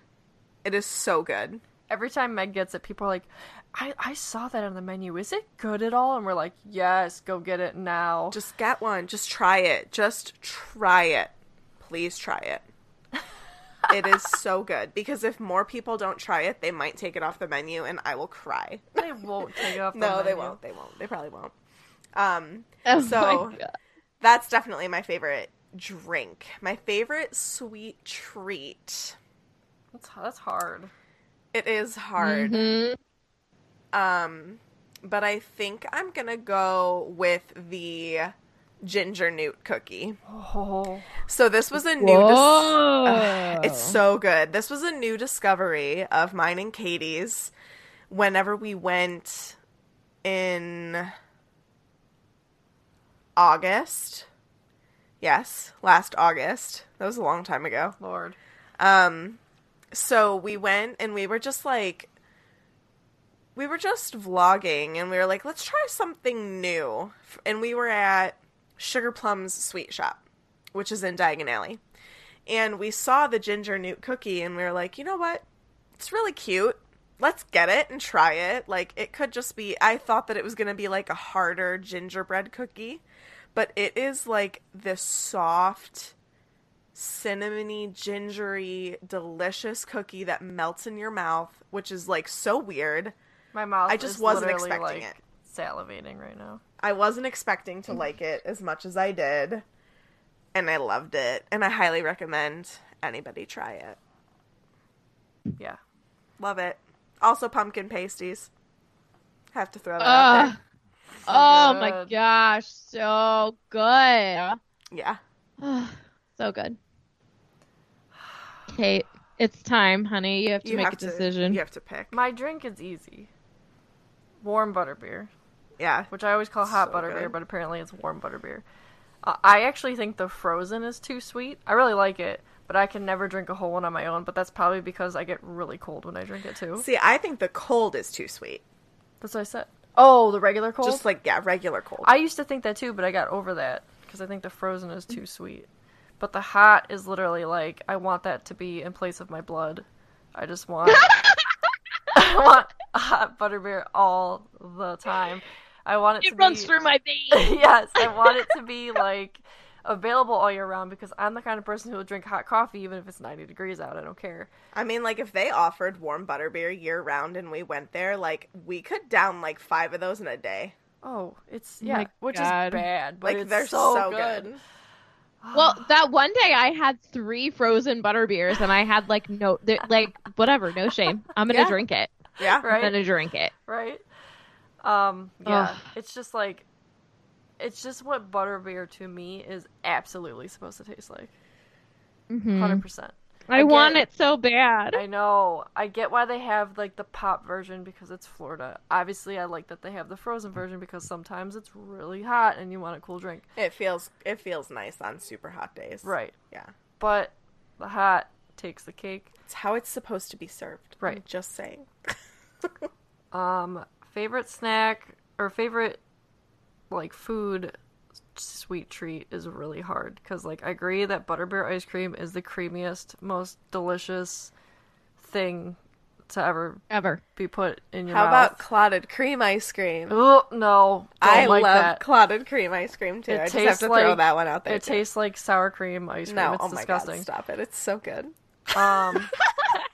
It is so good. Every time Meg gets it, people are like, I, I saw that on the menu. Is it good at all? And we're like, yes, go get it now. Just get one. Just try it. Just try it. Please try it. It is so good because if more people don't try it, they might take it off the menu and I will cry. they won't take it off the no, they won't. They won't. They probably won't. Um Oh So- that's definitely my favorite drink. My favorite sweet treat. That's, that's hard. It is hard. Mhm. Um, but I think I'm gonna go with the ginger newt cookie. Oh, So this was a new. Dis- Ugh, it's so good. This was a new discovery of mine and Katie's. Whenever we went in August, yes, last August. That was a long time ago. Lord. Um, so we went and we were just like, we were just vlogging and we were like, let's try something new. And we were at Sugarplum's Sweet Shop, which is in Diagon Alley. and we saw the ginger newt cookie and we were like, you know what? It's really cute. Let's get it and try it. Like it could just be I thought that it was going to be like a harder gingerbread cookie, but it is like this soft cinnamony, gingery, delicious cookie that melts in your mouth, which is like so weird. My mouth. I just is wasn't expecting like, it. Salivating right now. I wasn't expecting to mm. like it as much as I did, and I loved it, and I highly recommend anybody try it. Yeah. Love it. Also, pumpkin pasties. Have to throw that Ugh. out there. oh my gosh, so good. Yeah. so good. Kate, it's time, honey. You have to You make have a to- decision. You have to pick. My drink is easy. Warm butterbeer, Yeah. which I always call hot So butterbeer, good. but apparently it's warm butterbeer. Uh, I actually think the frozen is too sweet. I really like it, but I can never drink a whole one on my own. But that's probably because I get really cold when I drink it too. See, I think the cold is too sweet. That's what I said. Oh, the regular cold. Just like yeah, regular cold. I used to think that too, but I got over that because I think the frozen is too sweet. But the hot is literally like I want that to be in place of my blood. I just want I want hot butterbeer all the time. I want it, it to runs be through my veins. yes, I want it to be like available all year round because I'm the kind of person who will drink hot coffee even if it's 90 degrees out. I don't care. I mean, like if they offered warm butterbeer year round and we went there, like we could down like five of those in a day. Oh, it's oh My yeah, which God. is bad, but Like it's they're so, so, good. good. Well, that one day I had three frozen butter beers and I had like no, th- like whatever, no shame. I'm gonna Yeah. drink it. Yeah. right. I'm gonna drink it. right? Um, yeah, Ugh. it's just like, it's just what butterbeer to me is absolutely supposed to taste like. Mhm. 100%. I, get want it. it so bad. I know. I get why they have like the pop version because it's Florida. Obviously, I like that they have the frozen version because sometimes it's really hot and you want a cool drink. It feels it feels nice on super hot days. Right. Yeah. But the hot takes the cake. It's how it's supposed to be served. I'm Right. just saying. Um, favorite snack or favorite like food sweet treat is really hard because like I agree that butterbeer ice cream is the creamiest, most delicious thing to ever Ever. be put in your mouth. How mouth. about clotted cream ice cream? Oh no! I like love that. clotted cream ice cream too. It I just have tastes to throw like- that one out there. It too. tastes like sour cream ice cream. no, it's oh my disgusting. god, stop it! It's so good. Um,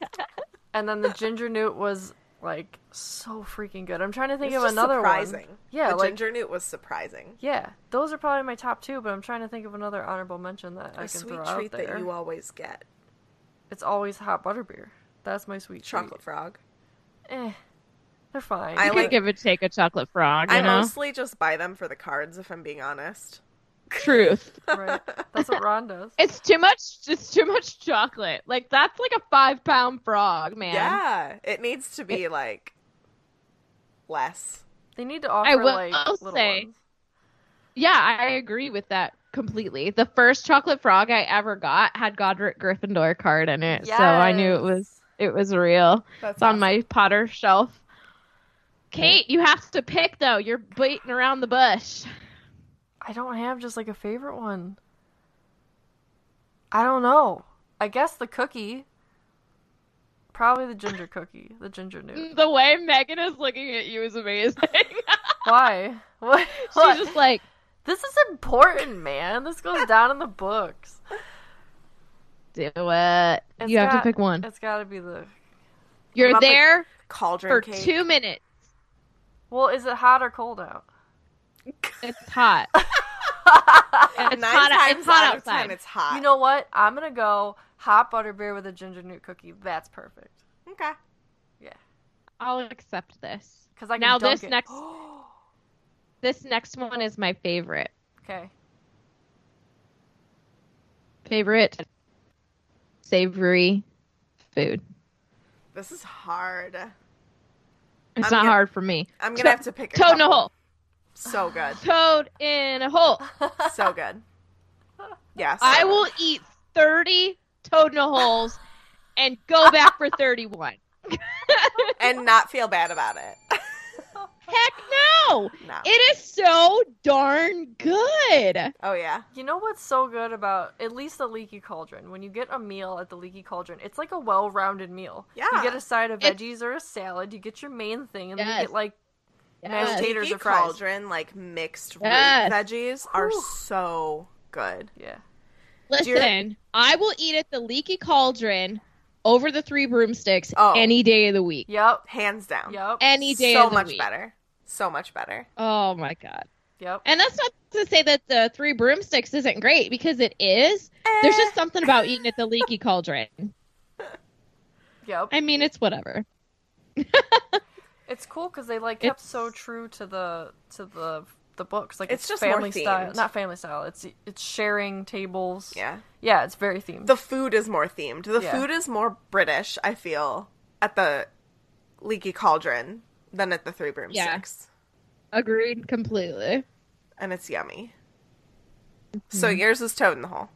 and then the ginger newt was like so freaking good. I'm trying to think It's of just another surprising. one. Yeah, the like ginger newt was surprising. yeah, those are probably my top two. But I'm trying to think of another honorable mention that I A can sweet throw treat out there. that you always get. It's always hot butterbeer. That's my sweet treat. Chocolate frog. Eh, they're fine. I I like- could give a take a chocolate frog. You I know, mostly just buy them for the cards, if I'm being honest. Truth. right. That's what Ron does. It's too much. It's too much chocolate. Like that's like a five pound frog, man. Yeah, it needs to be like less. They need to offer I will like little say- ones. Yeah, I agree with that completely. The first chocolate frog I ever got had Godric Gryffindor card in it, so I knew it was it was real. That's It's on my Potter shelf. Kate, you have to pick though. You're beating around the bush. I don't have just like a favorite one. I don't know. I guess the cookie. Probably the ginger cookie, the ginger mm, newt. The way Megan is looking at you is amazing. Why? What? She's what? just like, This is important, man. This goes down in the books. do it. It's you have got- to pick one. It's got to be the. You're about the there Cauldron for cake. two minutes. Well, is it hot or cold out? It's hot. Nine It's hot- times it's hot out of ten, outside. it's hot. You know what? I'm gonna go hot butterbeer with a ginger nut cookie. That's perfect. Okay. Yeah. I'll accept this. Because I can Now dunk this it. next this next one is my favorite. Okay. Favorite savory food. This is hard. It's I'm not gonna- hard for me. I'm gonna have to pick a Toad in a hole. So good. Toad in a hole. So good. Yes. I will eat 30 toad in a holes and go back for 31. and not feel bad about it. Heck no! No. It is so darn good. oh yeah. You know what's so good about at least the Leaky Cauldron? When you get a meal at the Leaky Cauldron, it's like a well-rounded meal. Yeah. You get a side of It's- veggies or a salad. You get your main thing, and then you get like Yes. Mashed potatoes Leaky or fries. cauldron, like mixed Yes. veggies, are Whew. so good. yeah. Listen, I will eat at the Leaky Cauldron over the Three Broomsticks Oh. any day of the week. Yep. Hands down. Yep. Any day so of the week. So much week. better. So much better. Oh my god. Yep. And that's not to say that the Three Broomsticks isn't great because it is. There's Eh. just something about eating at the Leaky Cauldron. Yep. I mean, it's whatever. It's cool because they like kept It's- so true to the to the the books. Like It's it's, just more family style, not family style. It's it's sharing tables. Yeah. Yeah, it's very themed. The food is more themed. The Yeah. food is more British, I feel, at the Leaky Cauldron than at the Three Broomsticks. Agreed completely. And it's yummy. So mm-hmm. yours is Toad in the Hole.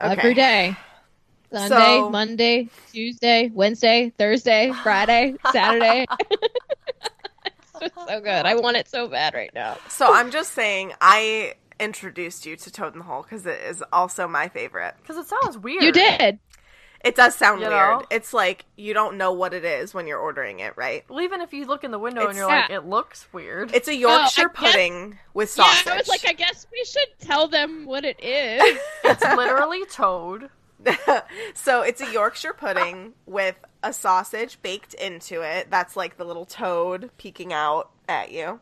Every day. Sunday, So- Monday, Tuesday, Wednesday, Thursday, Friday, Saturday. it's so good. I want it so bad right now. So I'm just saying, I introduced you to Toad in the Hole because it is also my favorite. Because it sounds weird. You did. It does sound You weird. know? It's like you don't know what it is when you're ordering it, right? Well, even if you look in the window and you're like, it looks weird. It's a Yorkshire I guess- pudding with sausage. Yeah, I was like, I guess we should tell them what it is. It's literally toad. so it's a Yorkshire pudding with a sausage baked into it. That's like the little toad peeking out at you.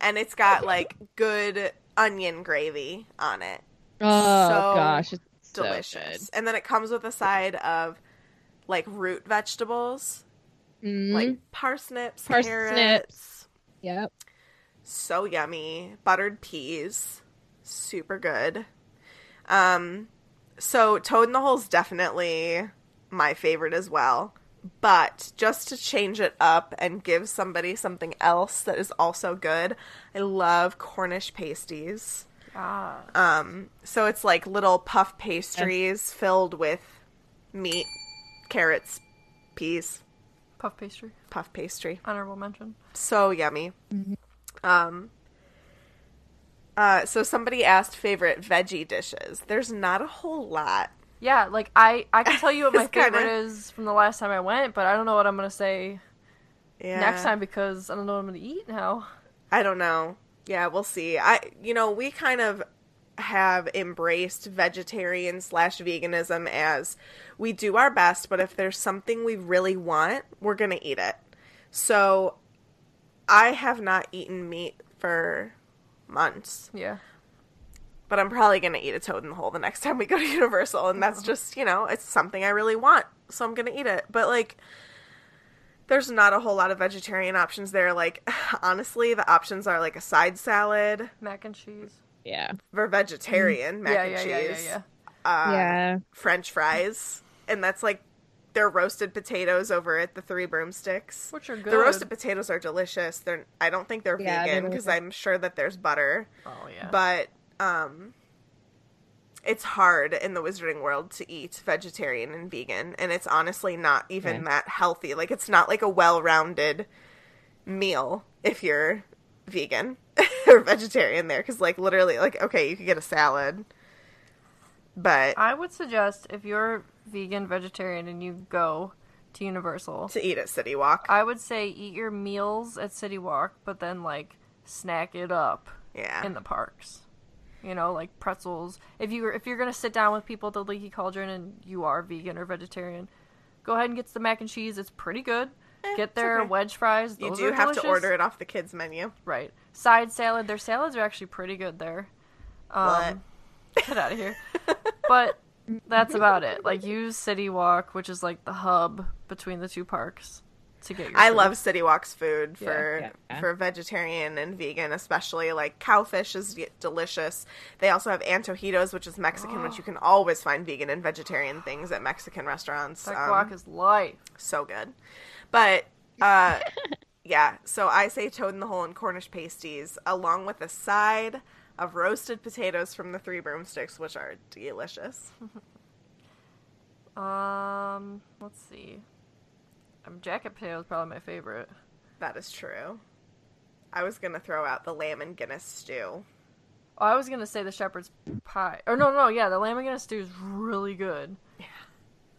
And it's got like good onion gravy on it. oh So gosh, it's so Delicious. And then it comes with a side of like root vegetables. Mhm. like parsnips, Parsnips. carrots. yep. So yummy. Buttered peas. Super good. Um so Toad in the Hole is definitely my favorite as well. But just to change it up and give somebody something else that is also good, I love Cornish pasties. Ah. Um so it's like little puff pastries filled with meat, carrots, peas, Puff pastry. puff pastry. Honorable mention. So yummy. Um. Uh, so somebody asked favorite veggie dishes. There's not a whole lot. Yeah, like I, I can tell you what my It's kinda- favorite is from the last time I went, but I don't know what I'm gonna say Yeah. next time because I don't know what I'm gonna eat now. I don't know. Yeah, we'll see. I, you know, we kind of have embraced vegetarian slash veganism as we do our best, but if there's something we really want, we're gonna eat it. So, I have not eaten meat for months. Yeah. but I'm probably gonna eat a toad in the hole the next time we go to Universal, and that's just you know it's something I really want, so I'm gonna eat it. But like, there's not a whole lot of vegetarian options there. Like, honestly, the options are like a side salad Mac and cheese. Yeah. for vegetarian mac yeah, and yeah, cheese, yeah, yeah, yeah. Uh, yeah. French fries, and that's like their roasted potatoes over at the Three Broomsticks. Which are good. The roasted potatoes are delicious. They're I don't think they're Yeah, vegan because. I'm sure that there's butter. Oh yeah. but um it's hard in the wizarding world to eat vegetarian and vegan and it's honestly not even Okay. that healthy like it's not like a well-rounded meal if you're vegan or vegetarian there because like literally like okay you could get a salad but I would suggest if you're vegan, vegetarian, and you go to Universal, to eat at city walk I would say eat your meals at City Walk, but then like snack it up yeah in the parks. You know, like pretzels. If you if you're gonna sit down with people at the Leaky Cauldron and you are vegan or vegetarian, go ahead and get the mac and cheese. It's pretty good. Get their Eh, okay. wedge fries. you do have delicious. to order it off the kids menu Right. Side salad. Their salads are actually pretty good there. What? Um, get out of here. but that's about it. Like use City Walk, which is like the hub between the two parks, to get your. I food. love City Walk's food Yeah. for Yeah. for vegetarian and vegan, especially like cowfish is delicious. They also have antojitos, which is Mexican, which you can always find vegan and vegetarian things at Mexican restaurants. That Um, guac is life. so good, but uh, yeah. So I say toad in the hole and Cornish pasties, along with a side of roasted potatoes from the Three Broomsticks, which are delicious. Um, let's see. Um, jacket potato is probably my favorite. That is true. I was gonna throw out the lamb and Guinness stew. Oh, I was gonna say the shepherd's pie. Or no, no, yeah, the lamb and Guinness stew is really good.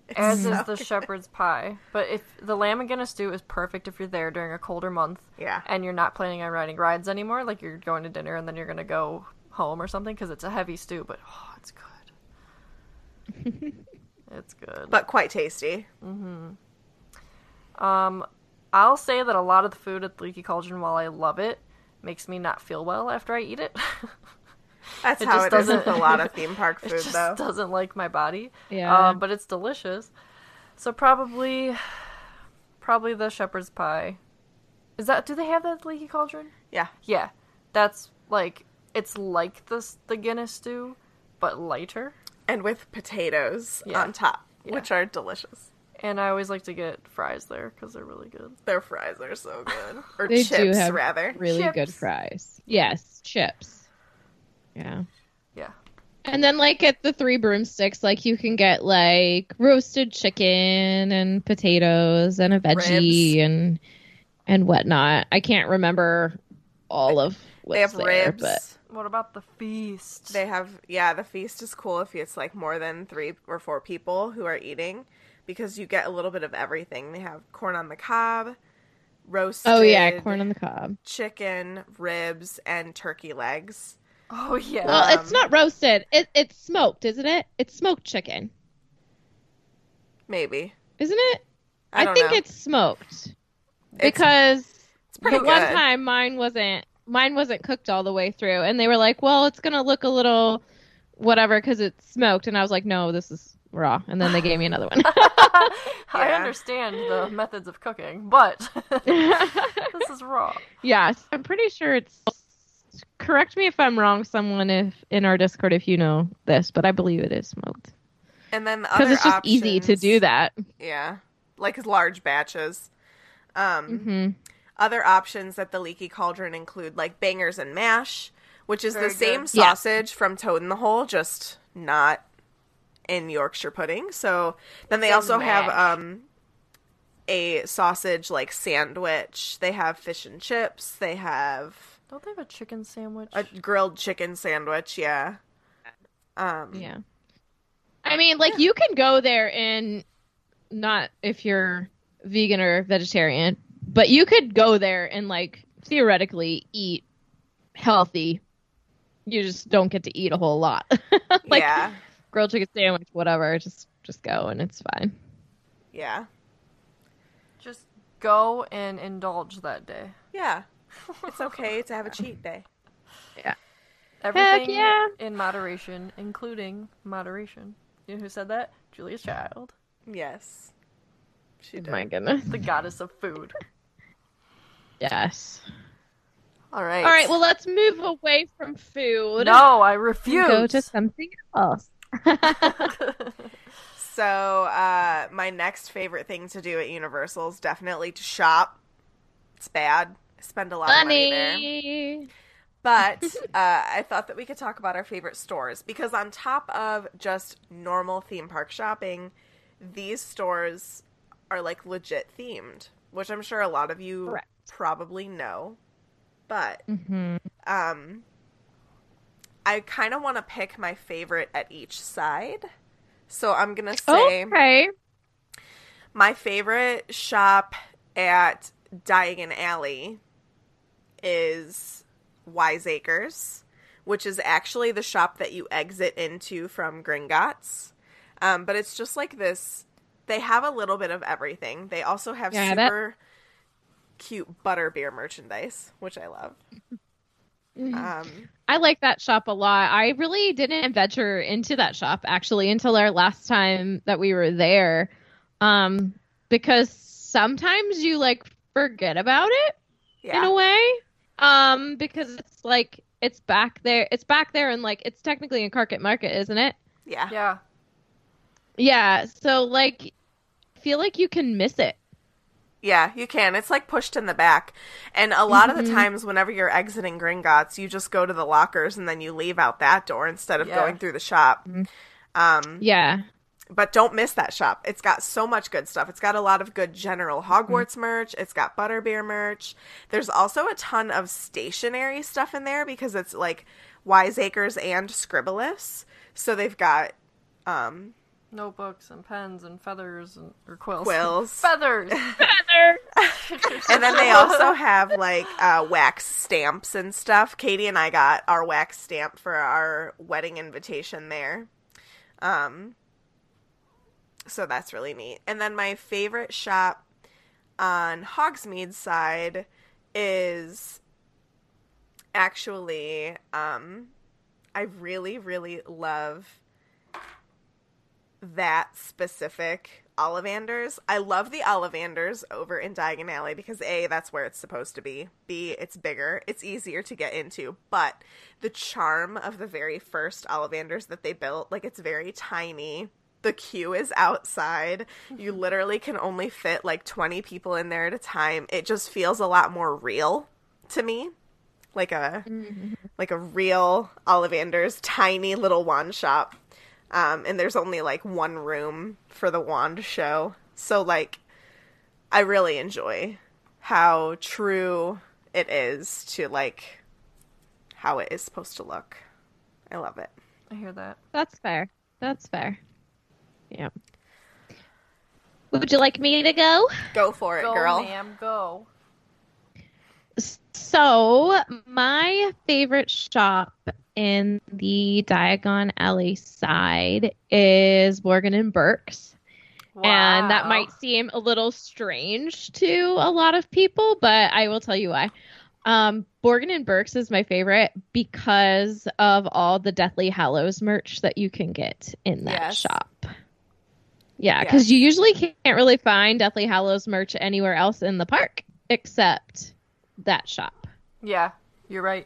As so is the good. shepherd's pie. But if the lamb and Guinness stew is perfect if you're there during a colder month Yeah. and you're not planning on riding rides anymore, like you're going to dinner and then you're gonna go home or something because it's a heavy stew, but oh, it's good. it's good. But quite tasty. Um, I'll say that a lot of the food at the Leaky Cauldron, while I love it, makes me not feel well after I eat it. That's It how just it is doesn't- a lot of theme park food, though. it just though. doesn't like my body. Yeah. Um, but it's delicious. So probably, probably the shepherd's pie. Is that? Do they have that Leaky Cauldron? Yeah. Yeah, that's like it's like the the Guinness stew, but lighter. And with potatoes Yeah. on top, Yeah. which are delicious. And I always like to get fries there because they're really good. Their fries are so good. Or They chips, do have rather. really good fries. Yes, chips. Yeah. Yeah. And then like at the three broomsticks, like you can get like roasted chicken and potatoes and a veggie Ribs. and and whatnot. I can't remember all of what's They have there, ribs. but What about the feast? They have yeah, the feast is cool if it's like more than three or four people who are eating because you get a little bit of everything. They have corn on the cob, roasted oh yeah, corn on the cob. chicken, ribs, and turkey legs. Oh yeah. Well, it's not roasted. It, it's smoked, isn't it? It's smoked chicken, Maybe. isn't it? I, don't think know. it's smoked because it's pretty the one time mine wasn't mine wasn't cooked all the way through, and they were like, "Well, it's gonna look a little whatever because it's smoked," and I was like, "No, this is raw," and then they gave me another one. I understand the methods of cooking, but this is raw. yes, I'm pretty sure it's. Correct me if I'm wrong, someone if in our Discord if you know this, but I believe it is smoked and then because other it's just easy to do that. Yeah, like large batches. Um, hmm Other options that the Leaky Cauldron include like bangers and mash, which is Very the same good. Yeah. sausage from Toad in the Hole, just not in Yorkshire pudding. So then they says also have um a sausage like sandwich. They have fish and chips. They have Don't they have a chicken sandwich? a grilled chicken sandwich. Yeah. Um, Yeah. I mean, like you can go there and not if you're vegan or vegetarian, but you could go there and like theoretically eat healthy. You just don't get to eat a whole lot. like yeah. grilled chicken sandwich, whatever. Just just go and it's fine. Yeah. Just go and indulge that day. Yeah. It's okay to have a cheat day. Yeah. Everything yeah. in moderation, including moderation. You know who said that? Julia Child, Yes. She Oh did. my goodness. the goddess of food. Yes. All right. All right. Well, let's move away from food. No, I refuse. Go to something else. So, uh, my next favorite thing to do at Universal is definitely to shop. It's bad. Spend a lot of money there. But uh, I thought that we could talk about our favorite stores because, on top of just normal theme park shopping, these stores are like legit themed, which I'm sure a lot of you Correct. probably know. But hmm um, I kind of want to pick my favorite at each side. So I'm gonna say Okay. my favorite shop at Diagon Alley is Wiseacres, which is actually the shop that you exit into from Gringotts. Um, but it's just like this. They have a little bit of everything. They also have Yeah, that- super cute butterbeer merchandise, which I love. Um, I like that shop a lot. I really didn't venture into that shop actually until our last time that we were there. Um, because sometimes you like forget about it in a way. Um, because it's like it's back there. It's back there and like it's technically in Carkitt Market, isn't it? yeah, Yeah. Yeah. So like feel like you can miss it. Yeah, you can. It's like pushed in the back. And a lot of Mm-hmm. the times, whenever you're exiting Gringotts, you just go to the lockers and then you leave out that door instead of Yeah. going through the shop. Mm-hmm. Um, Yeah. But don't miss that shop. It's got so much good stuff. It's got a lot of good general Hogwarts merch. It's got butterbeer merch. There's also a ton of stationery stuff in there because it's like Wiseacres and Scribbulus. So they've got um Notebooks and pens and feathers and or quills. Quills. Feathers. and then they also have like uh, wax stamps and stuff. Katie and I got our wax stamp for our wedding invitation there. Um, so that's really neat. And then my favorite shop on Hogsmeade's side is actually um, I really really love that specific Ollivanders. I love the Ollivanders over in Diagon Alley because A, that's where it's supposed to be. B, it's bigger. It's easier to get into. But the charm of the very first Ollivanders that they built, like it's very tiny. The queue is outside. You literally can only fit like 20 people in there at a time. It just feels a lot more real to me. Like a like a real Ollivanders tiny little wand shop. Um, and there's only like one room for the wand show. So like I really enjoy how true it is to like how it is supposed to look. I love it. I hear that. That's fair. That's fair. Yeah. Would you like me to go? Go for it, girl. Go, girl. ma'am, go. So, my favorite shop in the Diagon Alley side is Borgin and Burke's. And that might seem a little strange to a lot of people, but I will tell you why. Um, Borgin and Burke's is my favorite because of all the Deathly Hallows merch that you can get in that Yes. shop. Yeah, because you usually can't really find Deathly Hallows merch anywhere else in the park except that shop. Yeah, you're right.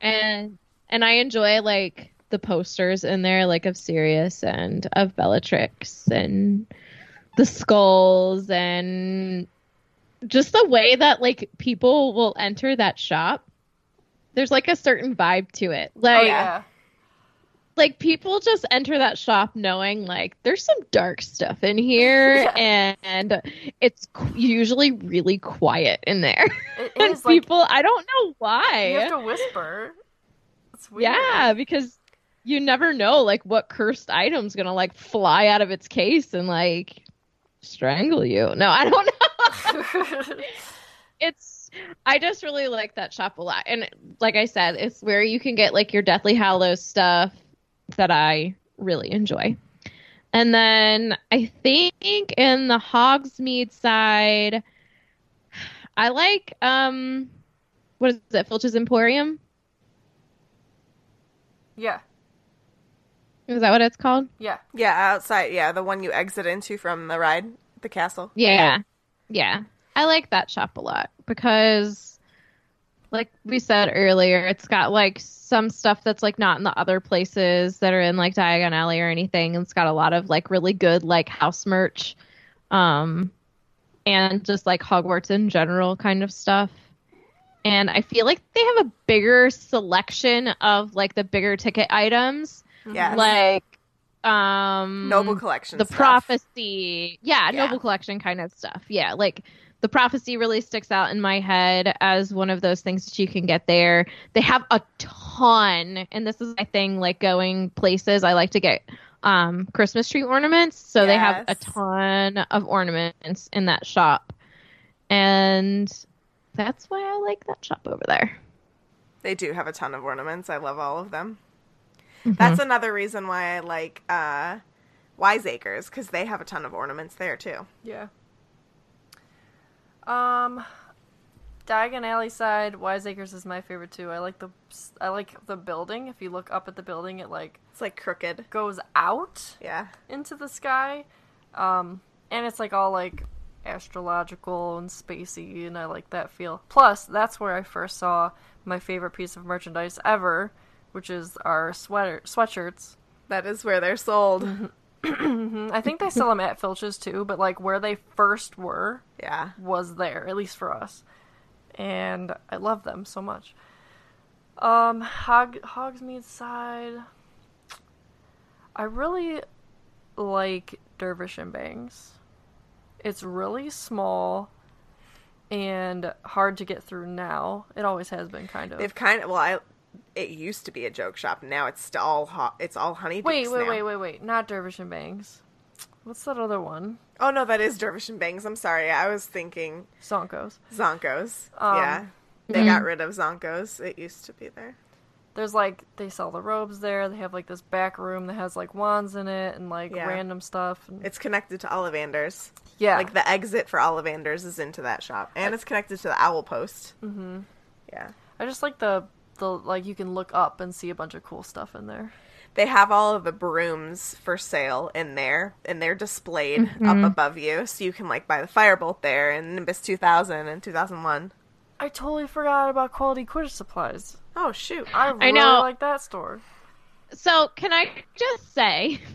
And and I enjoy like the posters in there, like of Sirius and of Bellatrix and the skulls and just the way that like people will enter that shop. There's like a certain vibe to it. Like oh yeah. Like people just enter that shop knowing like there's some dark stuff in here and it's qu- usually really quiet in there. It and like people I don't know why. you have to whisper. It's weird. Yeah, because you never know like what cursed item's gonna like fly out of its case and like strangle you. No, I don't know. it's I just really like that shop a lot. And like I said, it's where you can get like your Deathly Hallows stuff that I really enjoy. And then I think in the Hogsmeade side, I like um what is it, Filch's Emporium? yeah. Is that what it's called? Yeah. Yeah, outside. Yeah, the one you exit into from the ride, the castle. Yeah. Yeah. I like that shop a lot because like we said earlier, it's got like some stuff that's like not in the other places that are in like Diagon Alley or anything. And it's got a lot of like really good like house merch. Um and just like Hogwarts in general kind of stuff. And I feel like they have a bigger selection of like the bigger ticket items. Yes. Like um Noble collection. the stuff. prophecy yeah, Yeah. noble collection kind of stuff yeah like the prophecy really sticks out in my head as one of those things that you can get there they have a ton and this is my thing like going places i like to get um christmas tree ornaments so they have a ton of ornaments in that shop and that's why i like that shop over there They do have a ton of ornaments. I love all of them. Mm-hmm. That's another reason why I like uh, Wiseacres because they have a ton of ornaments there too. Yeah. Um, Diagon Alley side, Wiseacres is my favorite too. I like the I like the building. If you look up at the building, it like It's like crooked. goes out Yeah. into the sky, um, and it's like all like astrological and spacey, and I like that feel. Plus, that's where I first saw my favorite piece of merchandise ever, which is our sweater sweatshirts. That is where they're sold. I think they sell them at Filch's too, but like where they first were Yeah. was there, at least for us. And I love them so much. Um, Hog Hogsmeade side. I really like Dervish and Bangs. It's really small and hard to get through now. It always has been kind of. They've kind of well, I it used to be a joke shop. Now it's all hot. It's all honeydukes wait, wait, now. wait, wait, wait. Not Dervish and Bangs. What's that other one? Oh no, that is Dervish and Bangs. I'm sorry, I was thinking Zonkos. Zonkos. Um, yeah, they got rid of Zonkos. It used to be there. There's like they sell the robes there. They have like this back room that has like wands in it and like Yeah. random stuff. And, It's connected to Ollivanders. yeah, Like the exit for Ollivanders is into that shop, and it's connected to the Owl Post. Mm-hmm. Yeah, I just like the the like you can look up and see a bunch of cool stuff in there. they have all of the brooms for sale in there, and they're displayed up mm-hmm. above you, so you can like buy the Firebolt there, and Nimbus 2000 and 2001. I totally forgot about quality Quidditch supplies. Oh shoot! I really know. like that store. So can I just say?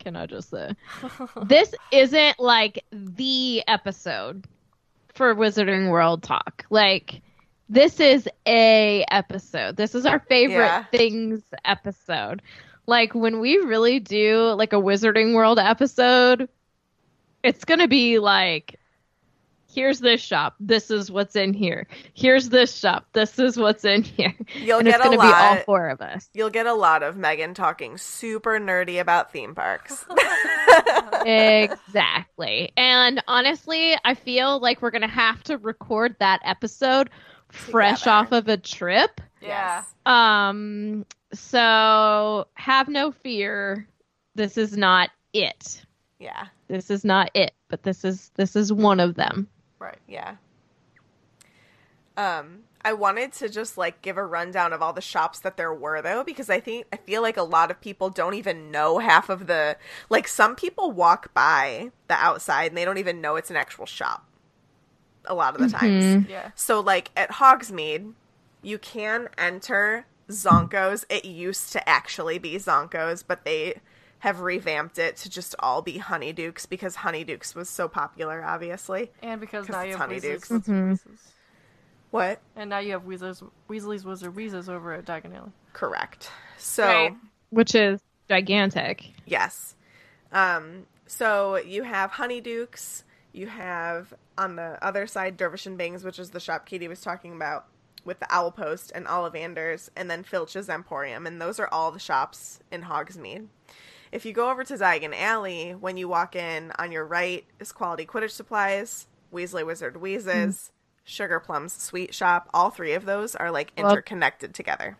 Can I just say this isn't like the episode for Wizarding World talk? Like this is a episode. This is our favorite Yeah. things episode. Like when we really do like a Wizarding World episode, it's gonna be like. Here's this shop. This is what's in here. Here's this shop. This is what's in here. You'll and get it's a going to be all four of us. You'll get a lot of Megan talking super nerdy about theme parks. exactly. And honestly, I feel like we're going to have to record that episode fresh off of a trip. Yeah. Um so have no fear. This is not it. yeah, This is not it, but this is this is one of them. Right. yeah. Um, I wanted to just like give a rundown of all the shops that there were though, because I think I feel like a lot of people don't even know half of the like some people walk by the outside and they don't even know it's an actual shop. A lot of the times. Yeah. So like at Hogsmeade, you can enter Zonkos. It used to actually be Zonkos, but they have revamped it to just all be Honeydukes because Honeydukes was so popular, obviously. And because now you have Honeydukes. Weasley's Wizards Wizards. What? And now you have Weasley's, Weasley's Wizard Wheezes over at Diagon Alley. Correct. So Right. Which is gigantic. yes. Um so you have Honeydukes, you have on the other side Dervish and Bangs, which is the shop Katie was talking about with the Owl Post and Ollivanders, and then Filch's Emporium, and those are all the shops in Hogsmeade. If you go over to Diagon Alley, when you walk in, on your right is Quality Quidditch Supplies, Weasley Wizard Wheezes, mm-hmm. Sugarplum's Sweet Shop. All three of those are like Well- interconnected together.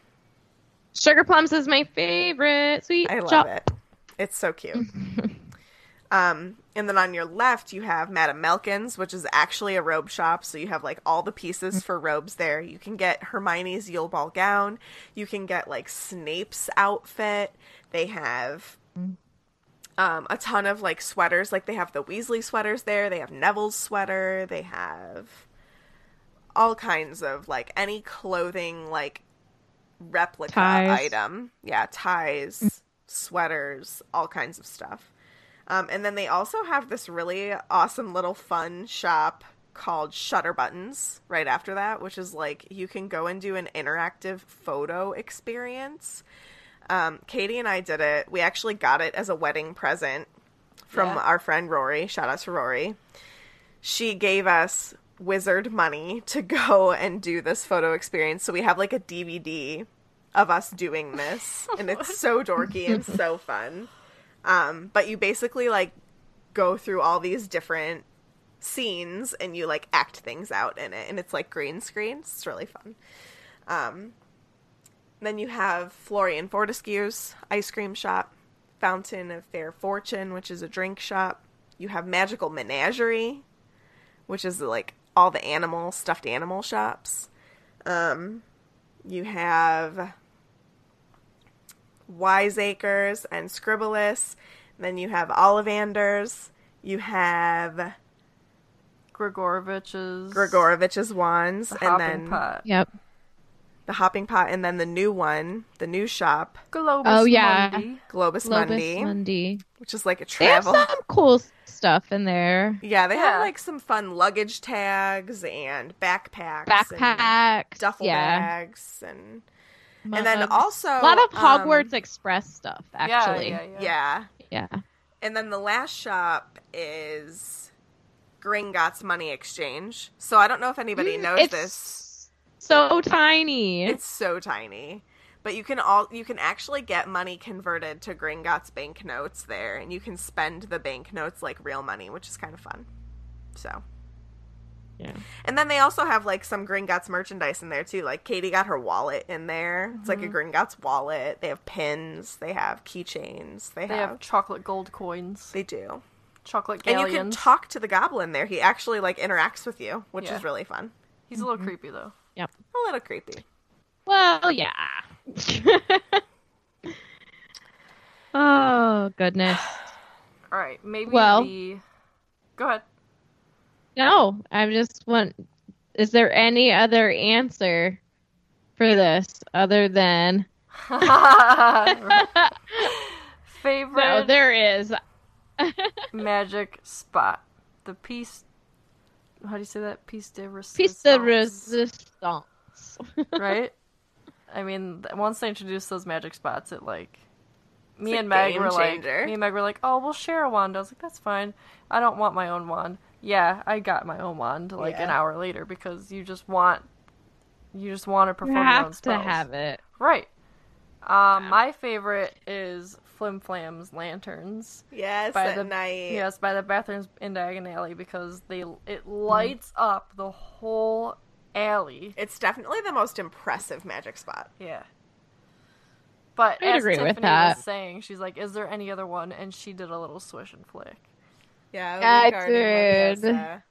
Sugarplum's is my favorite sweet shop. I love shop. it. It's so cute. um, and then on your left, you have Madame Malkin's, which is actually a robe shop. So you have like all the pieces for robes there. You can get Hermione's Yule Ball gown. You can get like Snape's outfit. They have um, a ton of like sweaters. Like they have the Weasley sweaters there. They have Neville's sweater. They have all kinds of like any clothing like replica Ties. item. Yeah, ties, sweaters, all kinds of stuff. Um, and then they also have this really awesome little fun shop called Shutter Buttons right after that, which is like you can go and do an interactive photo experience. Um, Katie and I did it. We actually got it as a wedding present from Yeah. our friend Rory. Shout out to Rory. She gave us wizard money to go and do this photo experience. So we have like a DVD of us doing this, and it's so dorky and so fun. Um, but you basically like go through all these different scenes and you like act things out in it, and it's like green screens. It's really fun. Um, then you have Florian Fortescue's ice cream shop, Fountain of Fair Fortune, which is a drink shop. You have Magical Menagerie, which is like all the animal stuffed animal shops. Um, you have Wiseacres and Scribbulus. Then you have Ollivanders. You have Gregorovitch's. Gregorovitch's wands, The and then pot. Yep. the hopping pot, and then the new one, the new shop, Globus Oh, yeah. Globus Mundi. Globus, Globus Mundi, Mundi. which is like a travel. They have some cool stuff in there. Yeah, they have like some fun luggage tags and backpacks, and Backpacks. duffel yeah. bags, and and then also a lot of um, Hogwarts Express stuff, actually. Yeah, yeah, yeah. yeah. Yeah. And then the last shop is Gringotts Money Exchange. So I don't know if anybody knows Mm, it's this. so tiny. It's so tiny. But you can all you can actually get money converted to Gringotts banknotes there and you can spend the banknotes like real money, which is kind of fun. So Yeah. And then they also have like some Gringotts merchandise in there too. Like Katie got her wallet in there. It's like a mm-hmm. Gringotts wallet. They have pins. They have keychains. They, They have, have chocolate gold coins, They do. chocolate And galleons. you can talk to the goblin there. He actually like interacts with you, which Yeah. is really fun. He's a little mm-hmm. creepy though. Yep. A little creepy. Well, yeah. oh goodness. All right, maybe Well- the. Go ahead. No, I just want. Is there any other answer for this other than? Favorite No, there is. magic spot. The piece. How do you say that? Piece de resistance. Piece de resistance. right? I mean, once they introduced those magic spots, it like me It's and Meg were changer. like, me and Meg were like, oh, we'll share a wand. I was like, that's fine. I don't want my own wand. Yeah, I got my own wand like an hour later because you just want, you just want to You perform your own have to have it. Right. Um, my favorite is Flim Flam's lanterns. Yes, By at the night. Yes, by the bathrooms in Diagon Alley because they it lights up the whole alley. It's definitely the most impressive magic spot. Yeah. But I'd as agree with Tiffany that. was saying, she's like, "Is there any other one?" And she did a little swish and flick. Yeah, Wingardium did.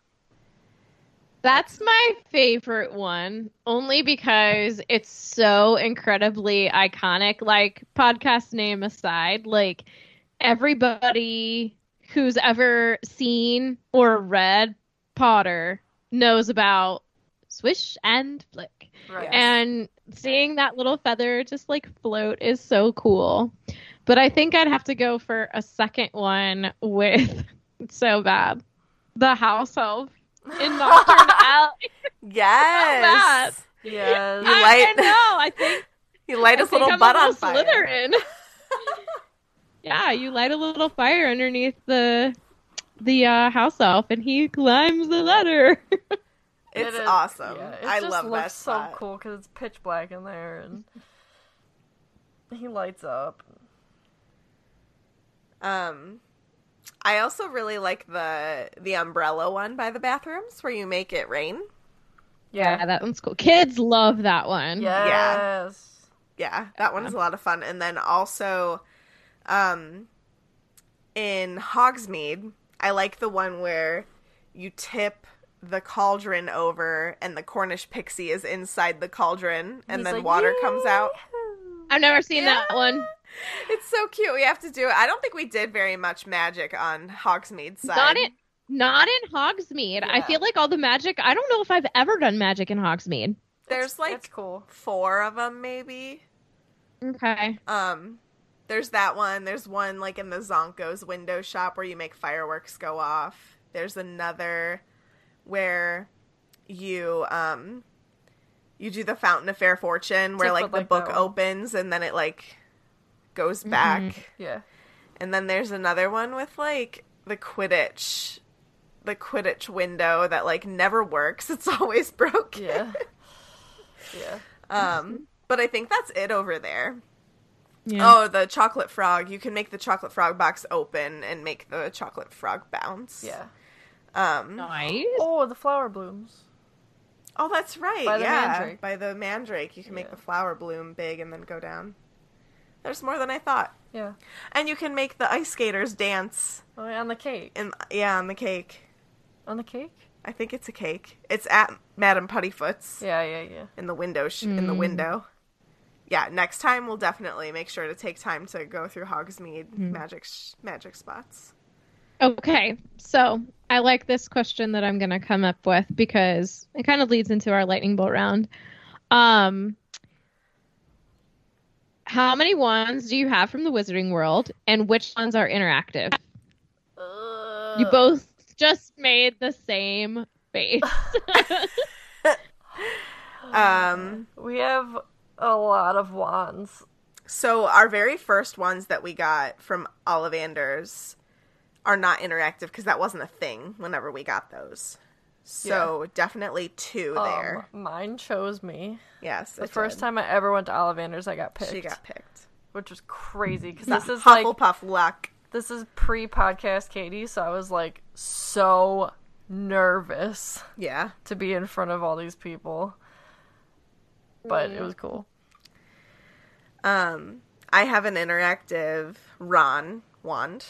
That's my favorite one, only because it's so incredibly iconic. Like, podcast name aside, like, everybody who's ever seen or read Potter knows about Swish and Flick. Right. And seeing that little feather just like float is so cool. But I think I'd have to go for a second one with it's so bad. The house elf in Knockturn Alley. Yes. yes. You light- I know. I think You light I his little I'm butt a on fire. Slytherin. yeah, you light a little fire underneath the the uh, house elf, and he climbs the ladder. It's It is- awesome. yeah, it I just love looks that so spot. cool because it's pitch black in there and he lights up. Um, I also really like the the umbrella one by the bathrooms where you make it rain. yeah, that one's cool. Kids love that one. Yes. Yeah, that one is a lot of fun. And then also, um, in Hogsmeade, I like the one where you tip the cauldron over and the Cornish pixie is inside the cauldron and He's then like, water comes out. I've never seen that one. It's so cute. We have to do it. I don't think we did very much magic on Hogsmeade's side. Not in not in Hogsmeade. I feel like all the magic. I don't know if I've ever done magic in Hogsmeade. There's That's like cool. four of them, maybe. Okay. Um, there's that one. There's one like in the Zonko's window shop where you make fireworks go off. There's another where you um you do the Fountain of Fair Fortune where Tiff like the like book that opens and then it like goes back. Yeah. And then there's another one with like the Quidditch the Quidditch window that like never works. It's always broken. Yeah. yeah. Um but I think that's it over there. Yeah. Oh, the chocolate frog. You can make the chocolate frog box open and make the chocolate frog bounce. Yeah. Um Nice. Oh, the flower blooms. Oh, that's right. By the yeah. mandrake. By the mandrake. You can make Yeah. the flower bloom big and then go down. There's more than I thought. Yeah. And you can make the ice skaters dance Oh, on the cake. in yeah, on the cake. On the cake? I think it's a cake. It's at Madame Puddifoot's Yeah, yeah, yeah. in the window sh- in the window. Yeah, next time we'll definitely make sure to take time to go through Hogsmeade magic sh- magic spots. Okay, so I like this question that I'm going to come up with because it kind of leads into our lightning bolt round. Um, how many wands do you have from the Wizarding World, and which ones are interactive? You both just made the same face. Um We have a lot of wands. So our very first ones that we got from Ollivanders are not interactive because that wasn't a thing whenever we got those. So definitely two there. Um, mine chose me. yes, The first did. time I ever went to Ollivanders, I got picked. she got picked. which was crazy because this is like Hufflepuff luck. this is pre-podcast Katie, so I was like so nervous Yeah. to be in front of all these people. But Mm. it was cool. Um, I have an interactive Ron wand.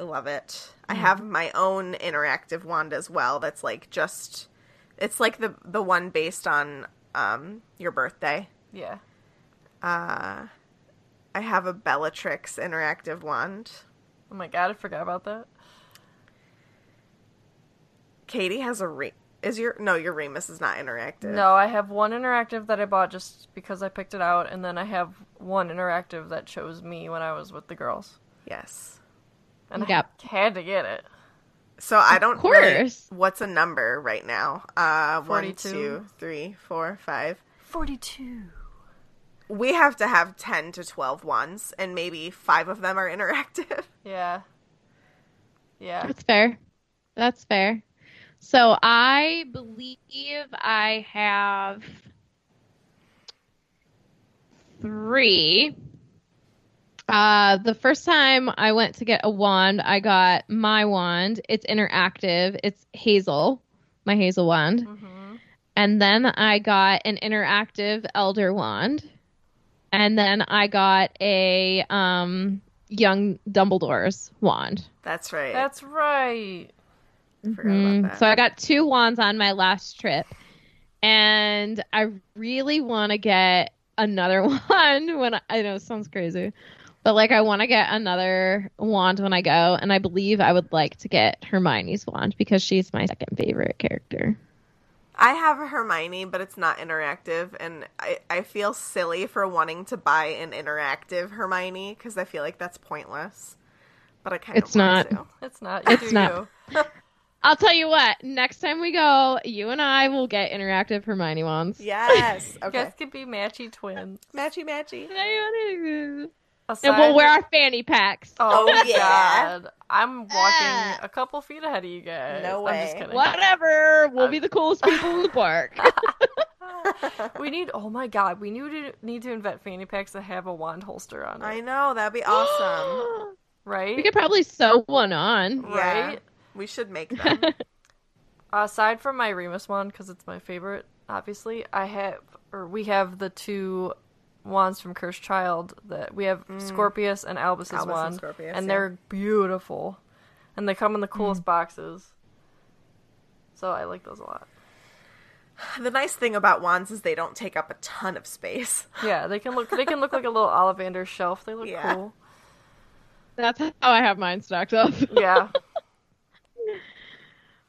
I love it. I have my own interactive wand as well. That's like just, it's like the the one based on um your birthday. Yeah. Uh, I have a Bellatrix interactive wand. Oh my god, I forgot about that. Katie has a re. Is your no your Remus is not interactive. No, I have one interactive that I bought just because I picked it out, and then I have one interactive that chose me when I was with the girls. Yes. And Yep. I had to get it. So I don't really- course. what's a number right now? Uh, one, 42. two, three, four, five. 42. We have to have ten to twelve wands, and maybe five of them are interactive. Yeah. Yeah. That's fair. That's fair. So I believe I have three. Uh, the first time I went to get a wand, I got my wand. It's interactive. It's Hazel, my Hazel wand. And then I got an interactive Elder wand. And then I got a um, young Dumbledore's wand. That's right. That's right. I forgot Mhm. about that. So I got two wands on my last trip, and I really want to get another one when I, I know it sounds crazy, but like I want to get another wand when I go, and I believe I would like to get Hermione's wand because she's my second favorite character. I have a Hermione, but it's not interactive, and I, I feel silly for wanting to buy an interactive Hermione because I feel like that's pointless. But I kind of It's not. To. It's not. You It's do not. you. I'll tell you what. Next time we go, you and I will get interactive Hermione wands. Yes. You Okay. guys could be matchy twins. Matchy matchy. And we'll wear our fanny packs. Oh, Oh, yeah. God. I'm walking Ah. a couple feet ahead of you guys. No I'm just way. kidding. Whatever. We'll be the coolest people in the park. We need. Oh my God. We need to need to invent fanny packs that have a wand holster on it. I know that'd be awesome. right. we could probably sew one on. Yeah. Right? We should make them. Aside from my Remus wand, because it's my favorite, obviously, I have, or we have the two wands from Cursed Child that we have Scorpius and Albus's Mm. Albus and wand, Scorpius, and yeah. they're beautiful, and they come in the Mm. coolest boxes. So I like those a lot. the nice thing about wands is they don't take up a ton of space. Yeah, they can look. They can look like a little Ollivander shelf. They look Yeah. cool. That's how I have mine stocked up. Yeah.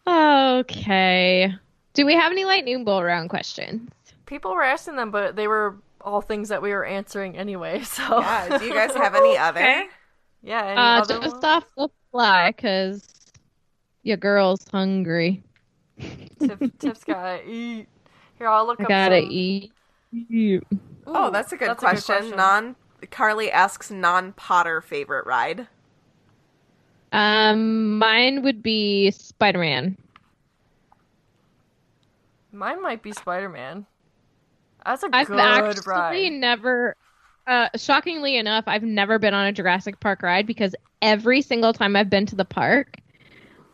okay. Do we have any lightning bolt round questions? People were asking them, but they were all things that we were answering anyway. So Yeah. Do you guys have any other? Yeah. Any Uh, other just ones? off the fly, cause your girl's hungry. Tiff, Tiff's gotta eat. Here, I'll look I up. gotta some- eat. Oh, that's a good that's question. Non Carly asks non Potter favorite ride. Um, mine would be Spider Man. Mine might be Spider Man. That's a I've good actually ride. never. Uh, shockingly enough, I've never been on a Jurassic Park ride because every single time I've been to the park,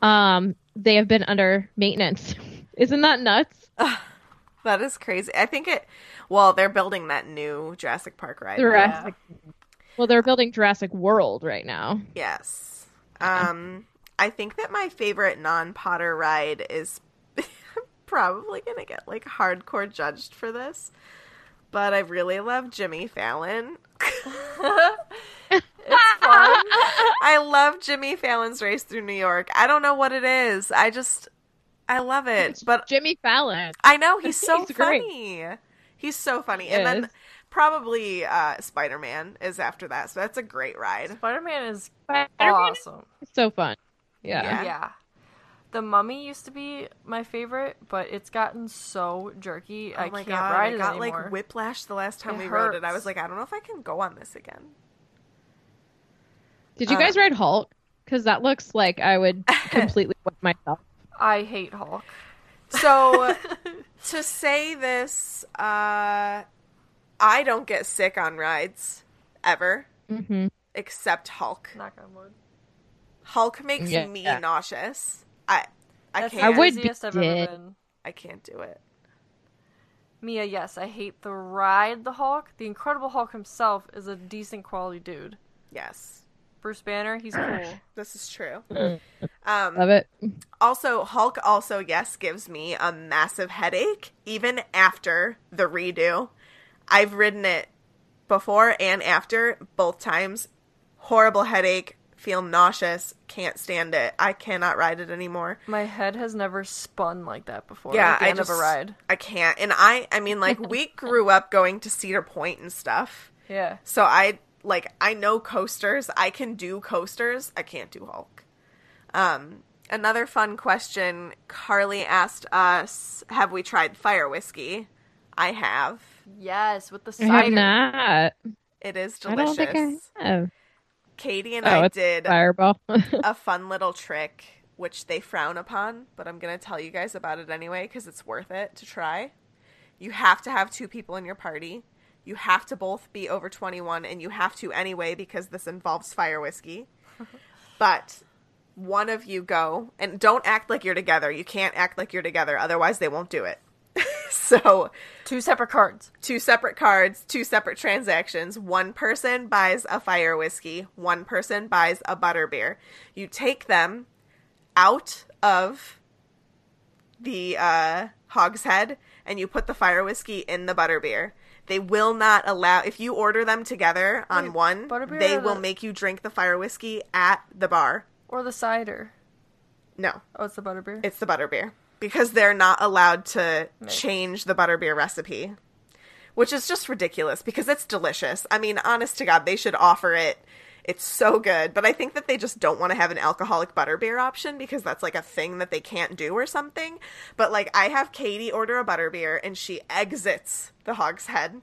um, they have been under maintenance. Isn't that nuts? That is crazy. I think it. Well, they're building that new Jurassic Park ride. Jurassic. Well, they're building Jurassic World right now. Yes. Um, I think that my favorite non Potter ride is probably gonna get like hardcore judged for this, but I really love Jimmy Fallon. It's fun. I love Jimmy Fallon's race through New York. I don't know what it is. I just I love it. But Jimmy Fallon. I know he's so He's great. funny. He's so funny. He and then probably uh Spider Man is after that. So that's a great ride. Spider Man is Spider-Man awesome. is so fun. Yeah. Yeah. Yeah. The Mummy used to be my favorite, but it's gotten so jerky. I oh my can't god, ride I it got anymore. like whiplash the last time It we rode it. I hurts. was like, I don't know if I can go on this again. Did you Uh, guys ride Hulk? because that looks like I would completely wet myself. I hate Hulk. So to say this, uh, I don't get sick on rides ever, hmm except Hulk. Knock on wood. Hulk makes Yeah. me nauseous. I I That's can't. the I would be craziest I've dead. ever been. I can't do it. Mia, yes, I hate the ride, the Hulk. The Incredible Hulk himself is a decent quality dude. Yes, Bruce Banner, he's cool. this is true. Love Um, it. also, Hulk also yes gives me a massive headache even after the redo. I've ridden it before and after both times. Horrible headache. Feel nauseous. Can't stand it. I cannot ride it anymore. My head has never spun like that before. Yeah, at the I end just of a ride. I can't. And I, I mean, like we grew up going to Cedar Point and stuff. Yeah. So I like I know coasters. I can do coasters. I can't do Hulk. Um another fun question Carly asked us, have we tried fire whiskey? I have. Yes, with the cider. I have not. It is I don't delicious. think I have. Katie and Oh, I did Fireball. a fun little trick which they frown upon, but I'm going to tell you guys about it anyway cuz it's worth it to try. You have to have two people in your party. You have to both be over 21 and you have to anyway because this involves fire whiskey. but one of you go and don't act like you're together. You can't act like you're together otherwise they won't do it. so, Two separate cards. two separate cards, two separate transactions. One person buys a fire whiskey, one person buys a butter beer. You take them out of the uh, Hog's Head and you put the fire whiskey in the butter beer. They will not allow if you order them together on Wait, one, they will the- make you drink the fire whiskey at the bar. Or the cider. No, Oh, it's the butterbeer. it's the butterbeer because they're not allowed to change the butterbeer recipe, which is just ridiculous because it's delicious. I mean, honest to God, they should offer it. It's so good, but I think that they just don't want to have an alcoholic butterbeer option because that's like a thing that they can't do or something. But like, I have Katie order a butterbeer and she exits the Hog's Head.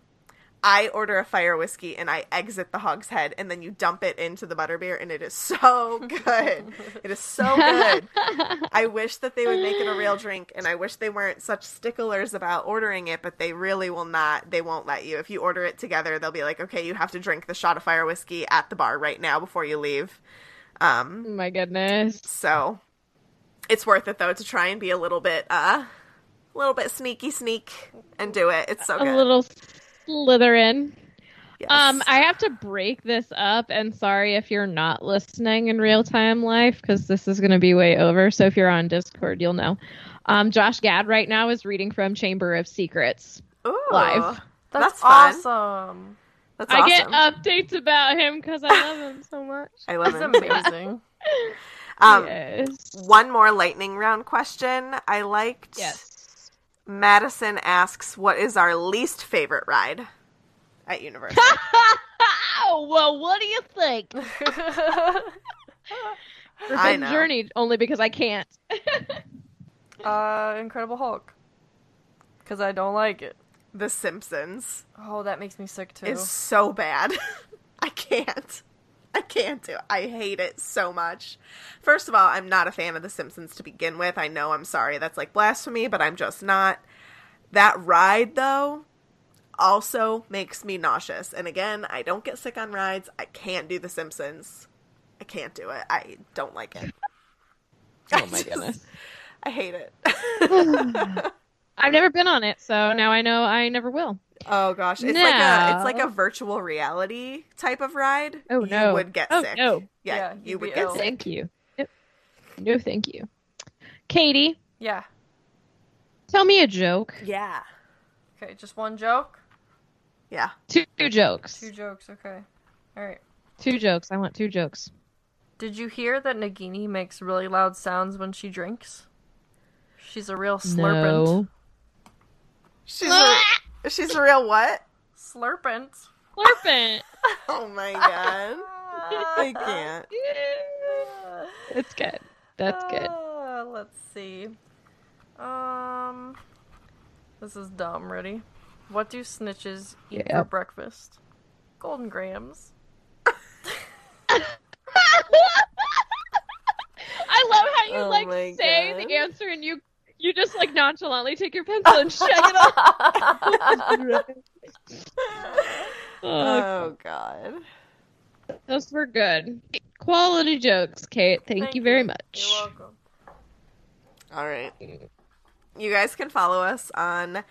I order a fire whiskey and I exit the Hog's Head and then you dump it into the butterbeer and it is so good. it is so good. I wish that they would make it a real drink and I wish they weren't such sticklers about ordering it, but they really will not. They won't let you. If you order it together, they'll be like, okay, you have to drink the shot of fire whiskey at the bar right now before you leave. Um, Oh my goodness. so it's worth it though to try and be a little bit, uh, a little bit sneaky sneak and do it. It's so A good. little Slytherin. Yes. Um, I have to break this up, and sorry if you're not listening in real time live, because this is going to be way over. So if you're on Discord, you'll know. Um, Josh Gad right now is reading from Chamber of Secrets. Ooh, live. That's, That's awesome. That's I get updates about him because I love him so much. I love him. it. amazing. Um, yes. One more lightning round question. I liked. Yes. Madison asks, "What is our least favorite ride at Universal?" Oh, well, what do you think? I Forbidden know. Journey, only because I can't. uh, Incredible Hulk. Because I don't like it. the Simpsons Oh, that makes me sick too. It's so bad. I can't. I can't do it. I hate it so much. First of all, I'm not a fan of The Simpsons to begin with. I know I'm sorry that's like blasphemy, but I'm just not. That ride, though, also makes me nauseous. And again, I don't get sick on rides. I can't do The Simpsons. I can't do it. I don't like it. Oh my goodness. I hate it. I've never been on it, so now I know I never will. Oh gosh, it's like a it's like a virtual reality type of ride. Oh, no, you no. would get Oh, sick. no. Yeah, Yeah, you you'd get ill. sick. Thank you. Yep. No, thank you. Katie, yeah. tell me a joke. Yeah, Okay, just one joke? yeah. Two, two jokes. Two jokes, okay. Alright. Two jokes. I want two jokes. Did you hear that Nagini makes really loud sounds when she drinks? She's a real slurpant. No. She's a ah! She's a real what? Slurpant. Slurpant. oh my god. I can't. It's good. That's good. Uh, let's see. Um, this is dumb. Ready? What do snitches eat yeah. for breakfast? Golden Grahams. I love how you oh like say God. the answer and you you just like nonchalantly take your pencil and shake it off. oh, oh God. those were good. Quality jokes, Kate. Thank, you very much. You're welcome. All right. You guys can follow us on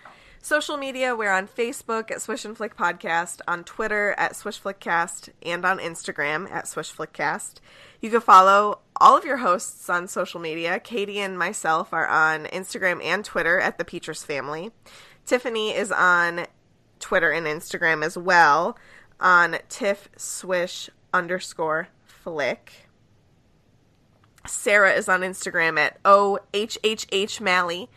social media. We're on Facebook at Swish and Flick Podcast, on Twitter at Swish Flickcast, and on Instagram at Swish Flickcast. You can follow all of your hosts on social media. Katie and myself are on Instagram and Twitter at the Peaches Family. Tiffany is on Twitter and Instagram as well on Tiff Swish underscore Flick. Sarah is on Instagram at OHHH Mally.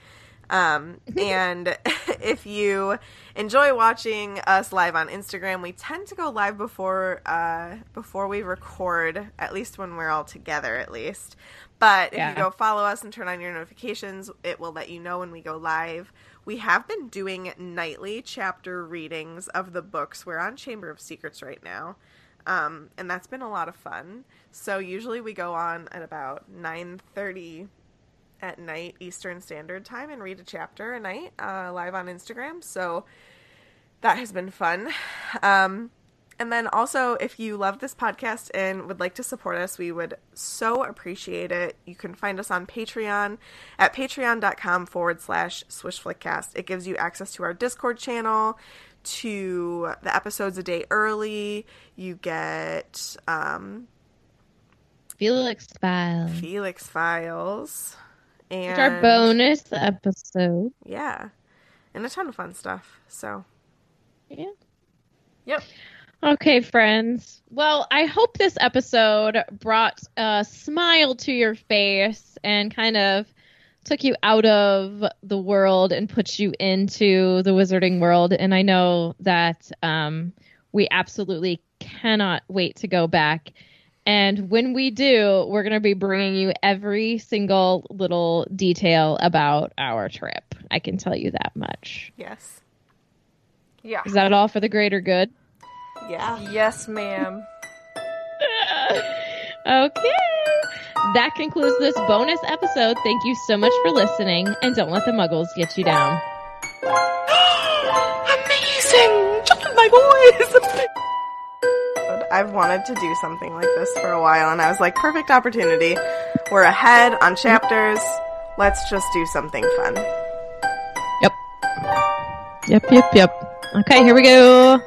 Um, and if you enjoy watching us live on Instagram, we tend to go live before uh, before we record, at least when we're all together, at least. But if Yeah. you go follow us and turn on your notifications, it will let you know when we go live. We have been doing nightly chapter readings of the books. We're on Chamber of Secrets right now. Um, and that's been a lot of fun. So usually we go on at about 9:30 at night Eastern Standard Time and read a chapter a night uh, live on Instagram. So that has been fun. Um, and then also, if you love this podcast and would like to support us, we would so appreciate it. You can find us on Patreon at patreon.com forward slash swishflickcast. It gives you access to our Discord channel, to the episodes a day early. You get um, Felix File. Felix Files. And It's our bonus episode. Yeah. And a ton of fun stuff. So Yeah. Yep. Okay, friends. Well, I hope this episode brought a smile to your face and kind of took you out of the world and put you into the wizarding world. And I know that um, we absolutely cannot wait to go back. And when we do, we're going to be bringing you every single little detail about our trip. I can tell you that much. yes. Yeah. Is that all for the greater good? Yeah. Yes, ma'am. okay. That concludes this bonus episode. Thank you so much for listening, and don't let the muggles get you down. Amazing! Just my voice! I've wanted to do something like this for a while, and I was like, perfect opportunity. We're ahead on chapters. Let's just do something fun. Yep. Yep, yep, yep. Okay, here we go.